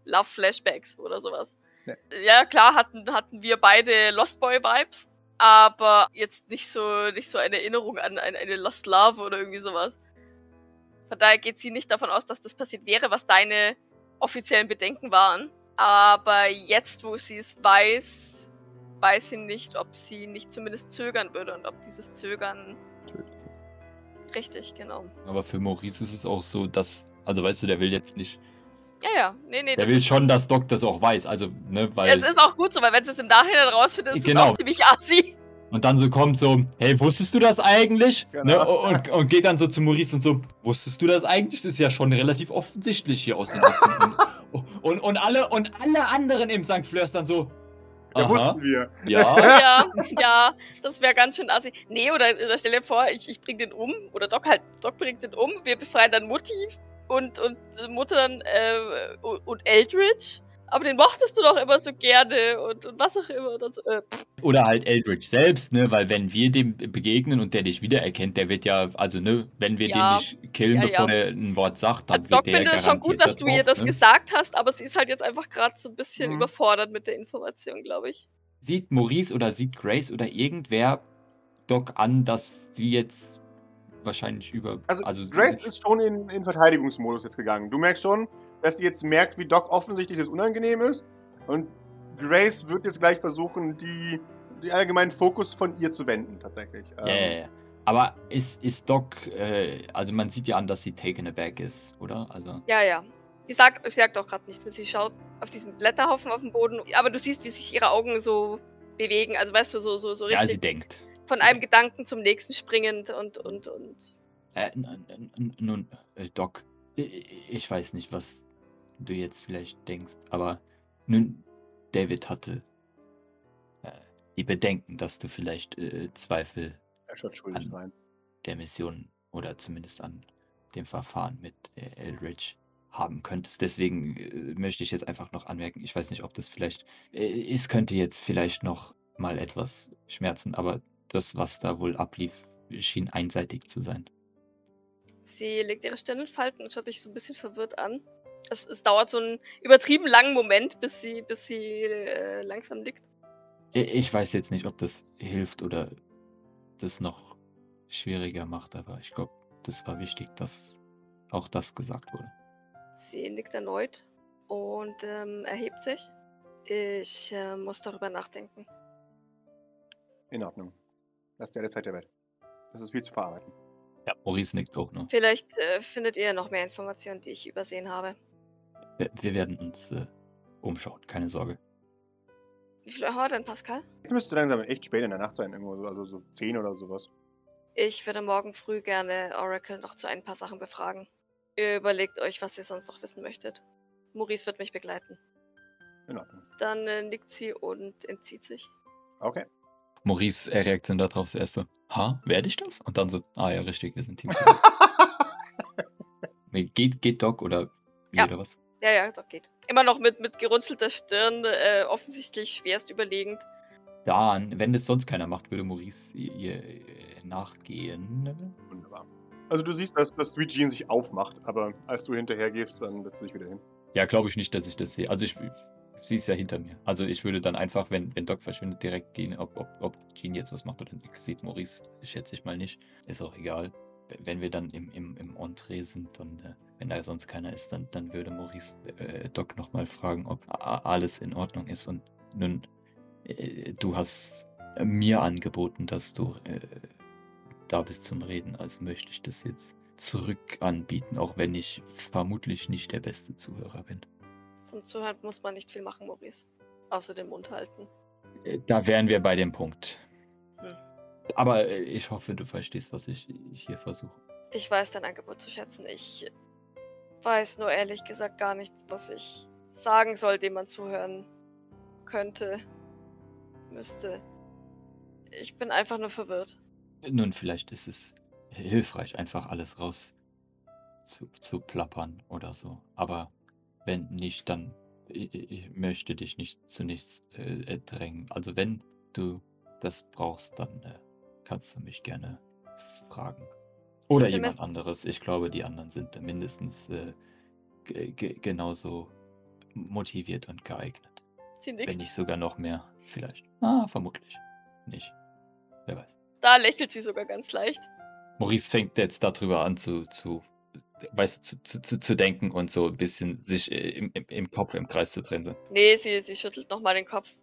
Love-Flashbacks oder sowas. Ja. Ja, klar hatten, hatten wir beide Lost Boy-Vibes, aber jetzt nicht so, nicht so eine Erinnerung an eine, eine Lost Love oder irgendwie sowas. Von daher geht sie nicht davon aus, dass das passiert wäre, was deine offiziellen Bedenken waren. Aber jetzt, wo sie es weiß, weiß sie nicht, ob sie nicht zumindest zögern würde und ob dieses Zögern. Richtig, genau. Aber für Maurice ist es auch so, dass, also weißt du, der will jetzt nicht, Ja, ja. Nee, nee, der will schon, dass Doc das auch weiß. Also, ne, weil. Es ist auch gut so, weil wenn sie es im Nachhinein rausfindet, ist Genau. es auch ziemlich assi. Und dann so kommt so, hey, wusstest du das eigentlich? Genau. Ne? Und, und geht dann so zu Maurice und so, wusstest du das eigentlich? Das ist ja schon relativ offensichtlich hier aus den und, und, und, alle, und alle anderen im St. Fleurs dann so, Ja, wussten wir. ja, ja, ja, das wäre ganz schön assi. Nee, oder, oder stell dir vor, ich, ich bring den um, oder Doc halt, Doc bringt den um, wir befreien dann Mutti und, und Mutter dann, äh, und, und Eldridge. Aber den mochtest du doch immer so gerne und, und was auch immer. So, äh, Oder halt Eldridge selbst, ne? Weil wenn wir dem begegnen und der dich wiedererkennt, der wird ja, also ne, wenn wir Ja. den nicht killen, Ja, bevor ja. der ein Wort sagt, dann also Doc wird der findet es schon gut, dass du ihr das ne? gesagt hast, aber sie ist halt jetzt einfach gerade so ein bisschen Mhm. überfordert mit der Information, glaube ich. Sieht Maurice oder sieht Grace oder irgendwer Doc an, dass sie jetzt wahrscheinlich über. Also, sie- Grace ist schon in, in Verteidigungsmodus jetzt gegangen. Du merkst schon, dass sie jetzt merkt, wie Doc offensichtlich das unangenehm ist. Und Grace wird jetzt gleich versuchen, die, den allgemeinen Fokus von ihr zu wenden, tatsächlich. Ja, ja, ja. Aber ist, ist Doc, äh, also man sieht ja an, dass sie taken aback ist, oder? Also. Ja, ja. Sie sagt, sie sagt auch gerade nichts mehr. Sie schaut auf diesen Blätterhaufen auf dem Boden, aber du siehst, wie sich ihre Augen so bewegen. Also weißt du, so, so, so Ja, sie richtig denkt. von sie einem denkt. Gedanken zum nächsten springend und, und, und. Äh, nun, äh, Doc, ich weiß nicht, was du jetzt vielleicht denkst, aber nun, David hatte äh, die Bedenken, dass du vielleicht äh, Zweifel schuldig An- rein. der Mission oder zumindest an dem Verfahren mit äh, Eldridge haben könntest. Deswegen äh, möchte ich jetzt einfach noch anmerken, ich weiß nicht, ob das vielleicht, äh, es könnte jetzt vielleicht noch mal etwas schmerzen, aber das, was da wohl ablief, schien einseitig zu sein. Sie legt ihre Stirn in Falten und schaut dich so ein bisschen verwirrt an. Es, es dauert so einen übertrieben langen Moment, bis sie, bis sie äh, langsam nickt. I- Ich weiß jetzt nicht, ob das hilft oder das noch schwieriger macht, aber ich glaube, das war wichtig, dass auch das gesagt wurde. Sie nickt erneut und ähm, erhebt sich. Ich äh, muss darüber nachdenken. In Ordnung. Lass dir alle Zeit der Welt. Das ist viel zu verarbeiten. Ja, Maurice nickt auch nur. Vielleicht äh, findet ihr noch mehr Informationen, die ich übersehen habe. Wir, wir werden uns äh, umschauen, keine Sorge. Wie viel Uhr haben wir denn, Pascal? Jetzt müsste langsam echt spät in der Nacht sein, irgendwo, so- also so 10 oder sowas. Ich würde morgen früh gerne Oracle noch zu ein paar Sachen befragen. Ihr überlegt euch, was ihr sonst noch wissen möchtet. Maurice wird mich begleiten. In Ordnung. Dann äh, nickt sie und entzieht sich. Okay. Maurice, äh, Reaktion darauf zuerst so, ha, werde ich das? Und dann so, ah ja, richtig, wir sind Team. Nee, geht, geht Doc oder wie Ja. oder was? Ja, ja, doch geht. Immer noch mit, mit gerunzelter Stirn, äh, offensichtlich schwerst überlegend. Dann, wenn das sonst keiner macht, würde Maurice ihr, ihr äh, nachgehen. Wunderbar. Also du siehst, dass das Sweet Jean sich aufmacht, aber als du hinterher gehst, dann setzt sie sich wieder hin. Ja, glaube ich nicht, dass ich das sehe. Also ich, sie ist ja hinter mir. Also ich würde dann einfach, wenn, wenn Doc verschwindet, direkt gehen, ob, ob, ob Jean jetzt was macht oder nicht. Sieht Maurice, schätze ich mal nicht. Ist auch egal. Wenn wir dann im, im, im Entree sind, dann, äh, wenn da sonst keiner ist, dann, dann würde Maurice äh, Doc nochmal fragen, ob alles in Ordnung ist. Und nun, äh, du hast mir angeboten, dass du äh, da bist zum Reden. Also möchte ich das jetzt zurück anbieten, auch wenn ich vermutlich nicht der beste Zuhörer bin. Zum Zuhören muss man nicht viel machen, Maurice. Außer den Mund halten. Äh, Da wären wir bei dem Punkt. Hm. Aber äh, ich hoffe, du verstehst, was ich hier versuche. Ich weiß dein Angebot zu schätzen. Ich weiß nur ehrlich gesagt gar nicht, was ich sagen soll, dem man zuhören könnte, müsste. Ich bin einfach nur verwirrt. Nun, vielleicht ist es hilfreich, einfach alles raus zu, zu plappern oder so. Aber wenn nicht, dann ich, ich möchte dich nicht zu nichts äh, drängen. Also wenn du das brauchst, dann äh, kannst du mich gerne fragen. Oder jemand anderes. Ich glaube, die anderen sind mindestens äh, ge- ge- genauso motiviert und geeignet. Sie Wenn nickt. nicht sogar noch mehr, vielleicht. Ah, vermutlich. Nicht. Wer weiß. Da lächelt sie sogar ganz leicht. Maurice fängt jetzt darüber an zu, zu weißt zu, zu, zu, zu denken und so ein bisschen sich äh, im, im, im Kopf im Kreis zu drehen. So. Nee, sie, sie schüttelt nochmal den Kopf.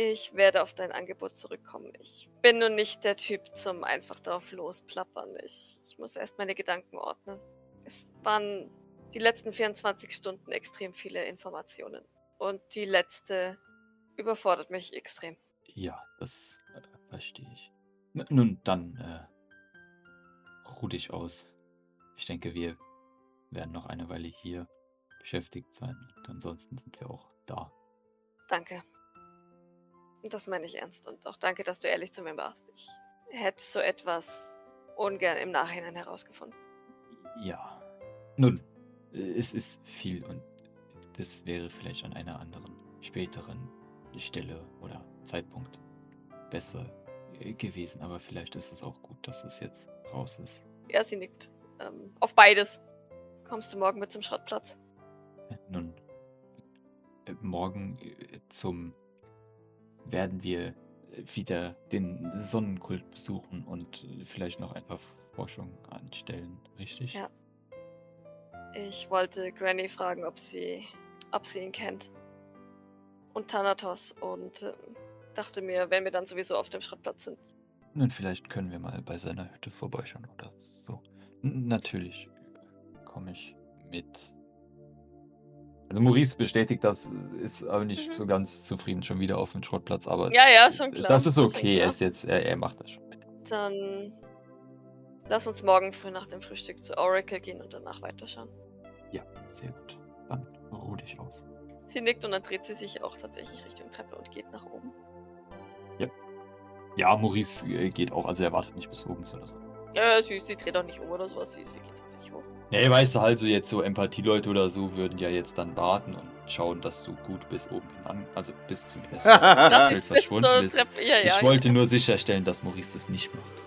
Ich werde auf dein Angebot zurückkommen. Ich bin nun nicht der Typ zum einfach drauf losplappern. Ich, ich muss erst meine Gedanken ordnen. Es waren die letzten 24 Stunden extrem viele Informationen. Und die letzte überfordert mich extrem. Ja, das äh, verstehe ich. N nun, dann äh, ruh dich aus. Ich denke, wir werden noch eine Weile hier beschäftigt sein. Und ansonsten sind wir auch da. Danke. Das meine ich ernst. Und auch danke, dass du ehrlich zu mir warst. Ich hätte so etwas ungern im Nachhinein herausgefunden. Ja. Nun, es ist viel und das wäre vielleicht an einer anderen, späteren Stelle oder Zeitpunkt besser äh, gewesen. Aber vielleicht ist es auch gut, dass es jetzt raus ist. Ja, sie nickt. Ähm, auf beides. Kommst du morgen mit zum Schrottplatz? Nun, äh, morgen äh, zum werden wir äh, wieder den Sonnenkult besuchen und äh, vielleicht noch ein paar Forschungen anstellen, richtig? Ja. Ich wollte Granny fragen, ob sie, ob sie ihn kennt. Und Thanatos und ähm, dachte mir, wenn wir dann sowieso auf dem Schrottplatz sind. Nun, vielleicht können wir mal bei seiner Hütte vorbeischauen oder so. N natürlich komme ich mit. Also Maurice bestätigt das, ist aber nicht Mhm. so ganz zufrieden schon wieder auf dem Schrottplatz, aber Ja, ja, schon klar. das ist schon okay, er ist jetzt, er, er macht das schon mit. Dann lass uns morgen früh nach dem Frühstück zu Oracle gehen und danach weiterschauen. Ja, sehr gut. Dann ruh dich aus. Sie nickt und dann dreht sie sich auch tatsächlich Richtung Treppe und geht nach oben. Ja, Maurice äh, geht auch, also er wartet nicht bis oben oder so. Ja, sie, sie dreht auch nicht um oder sowas, sie, sie geht tatsächlich hoch. Ja, weißt du, halt so jetzt so Empathie-Leute oder so würden ja jetzt dann warten und schauen, dass du gut bis oben hin an, also bis zumindest verschwunden bist. Treppe. Ja, ja, Ich ja. wollte nur sicherstellen, dass Maurice das nicht macht.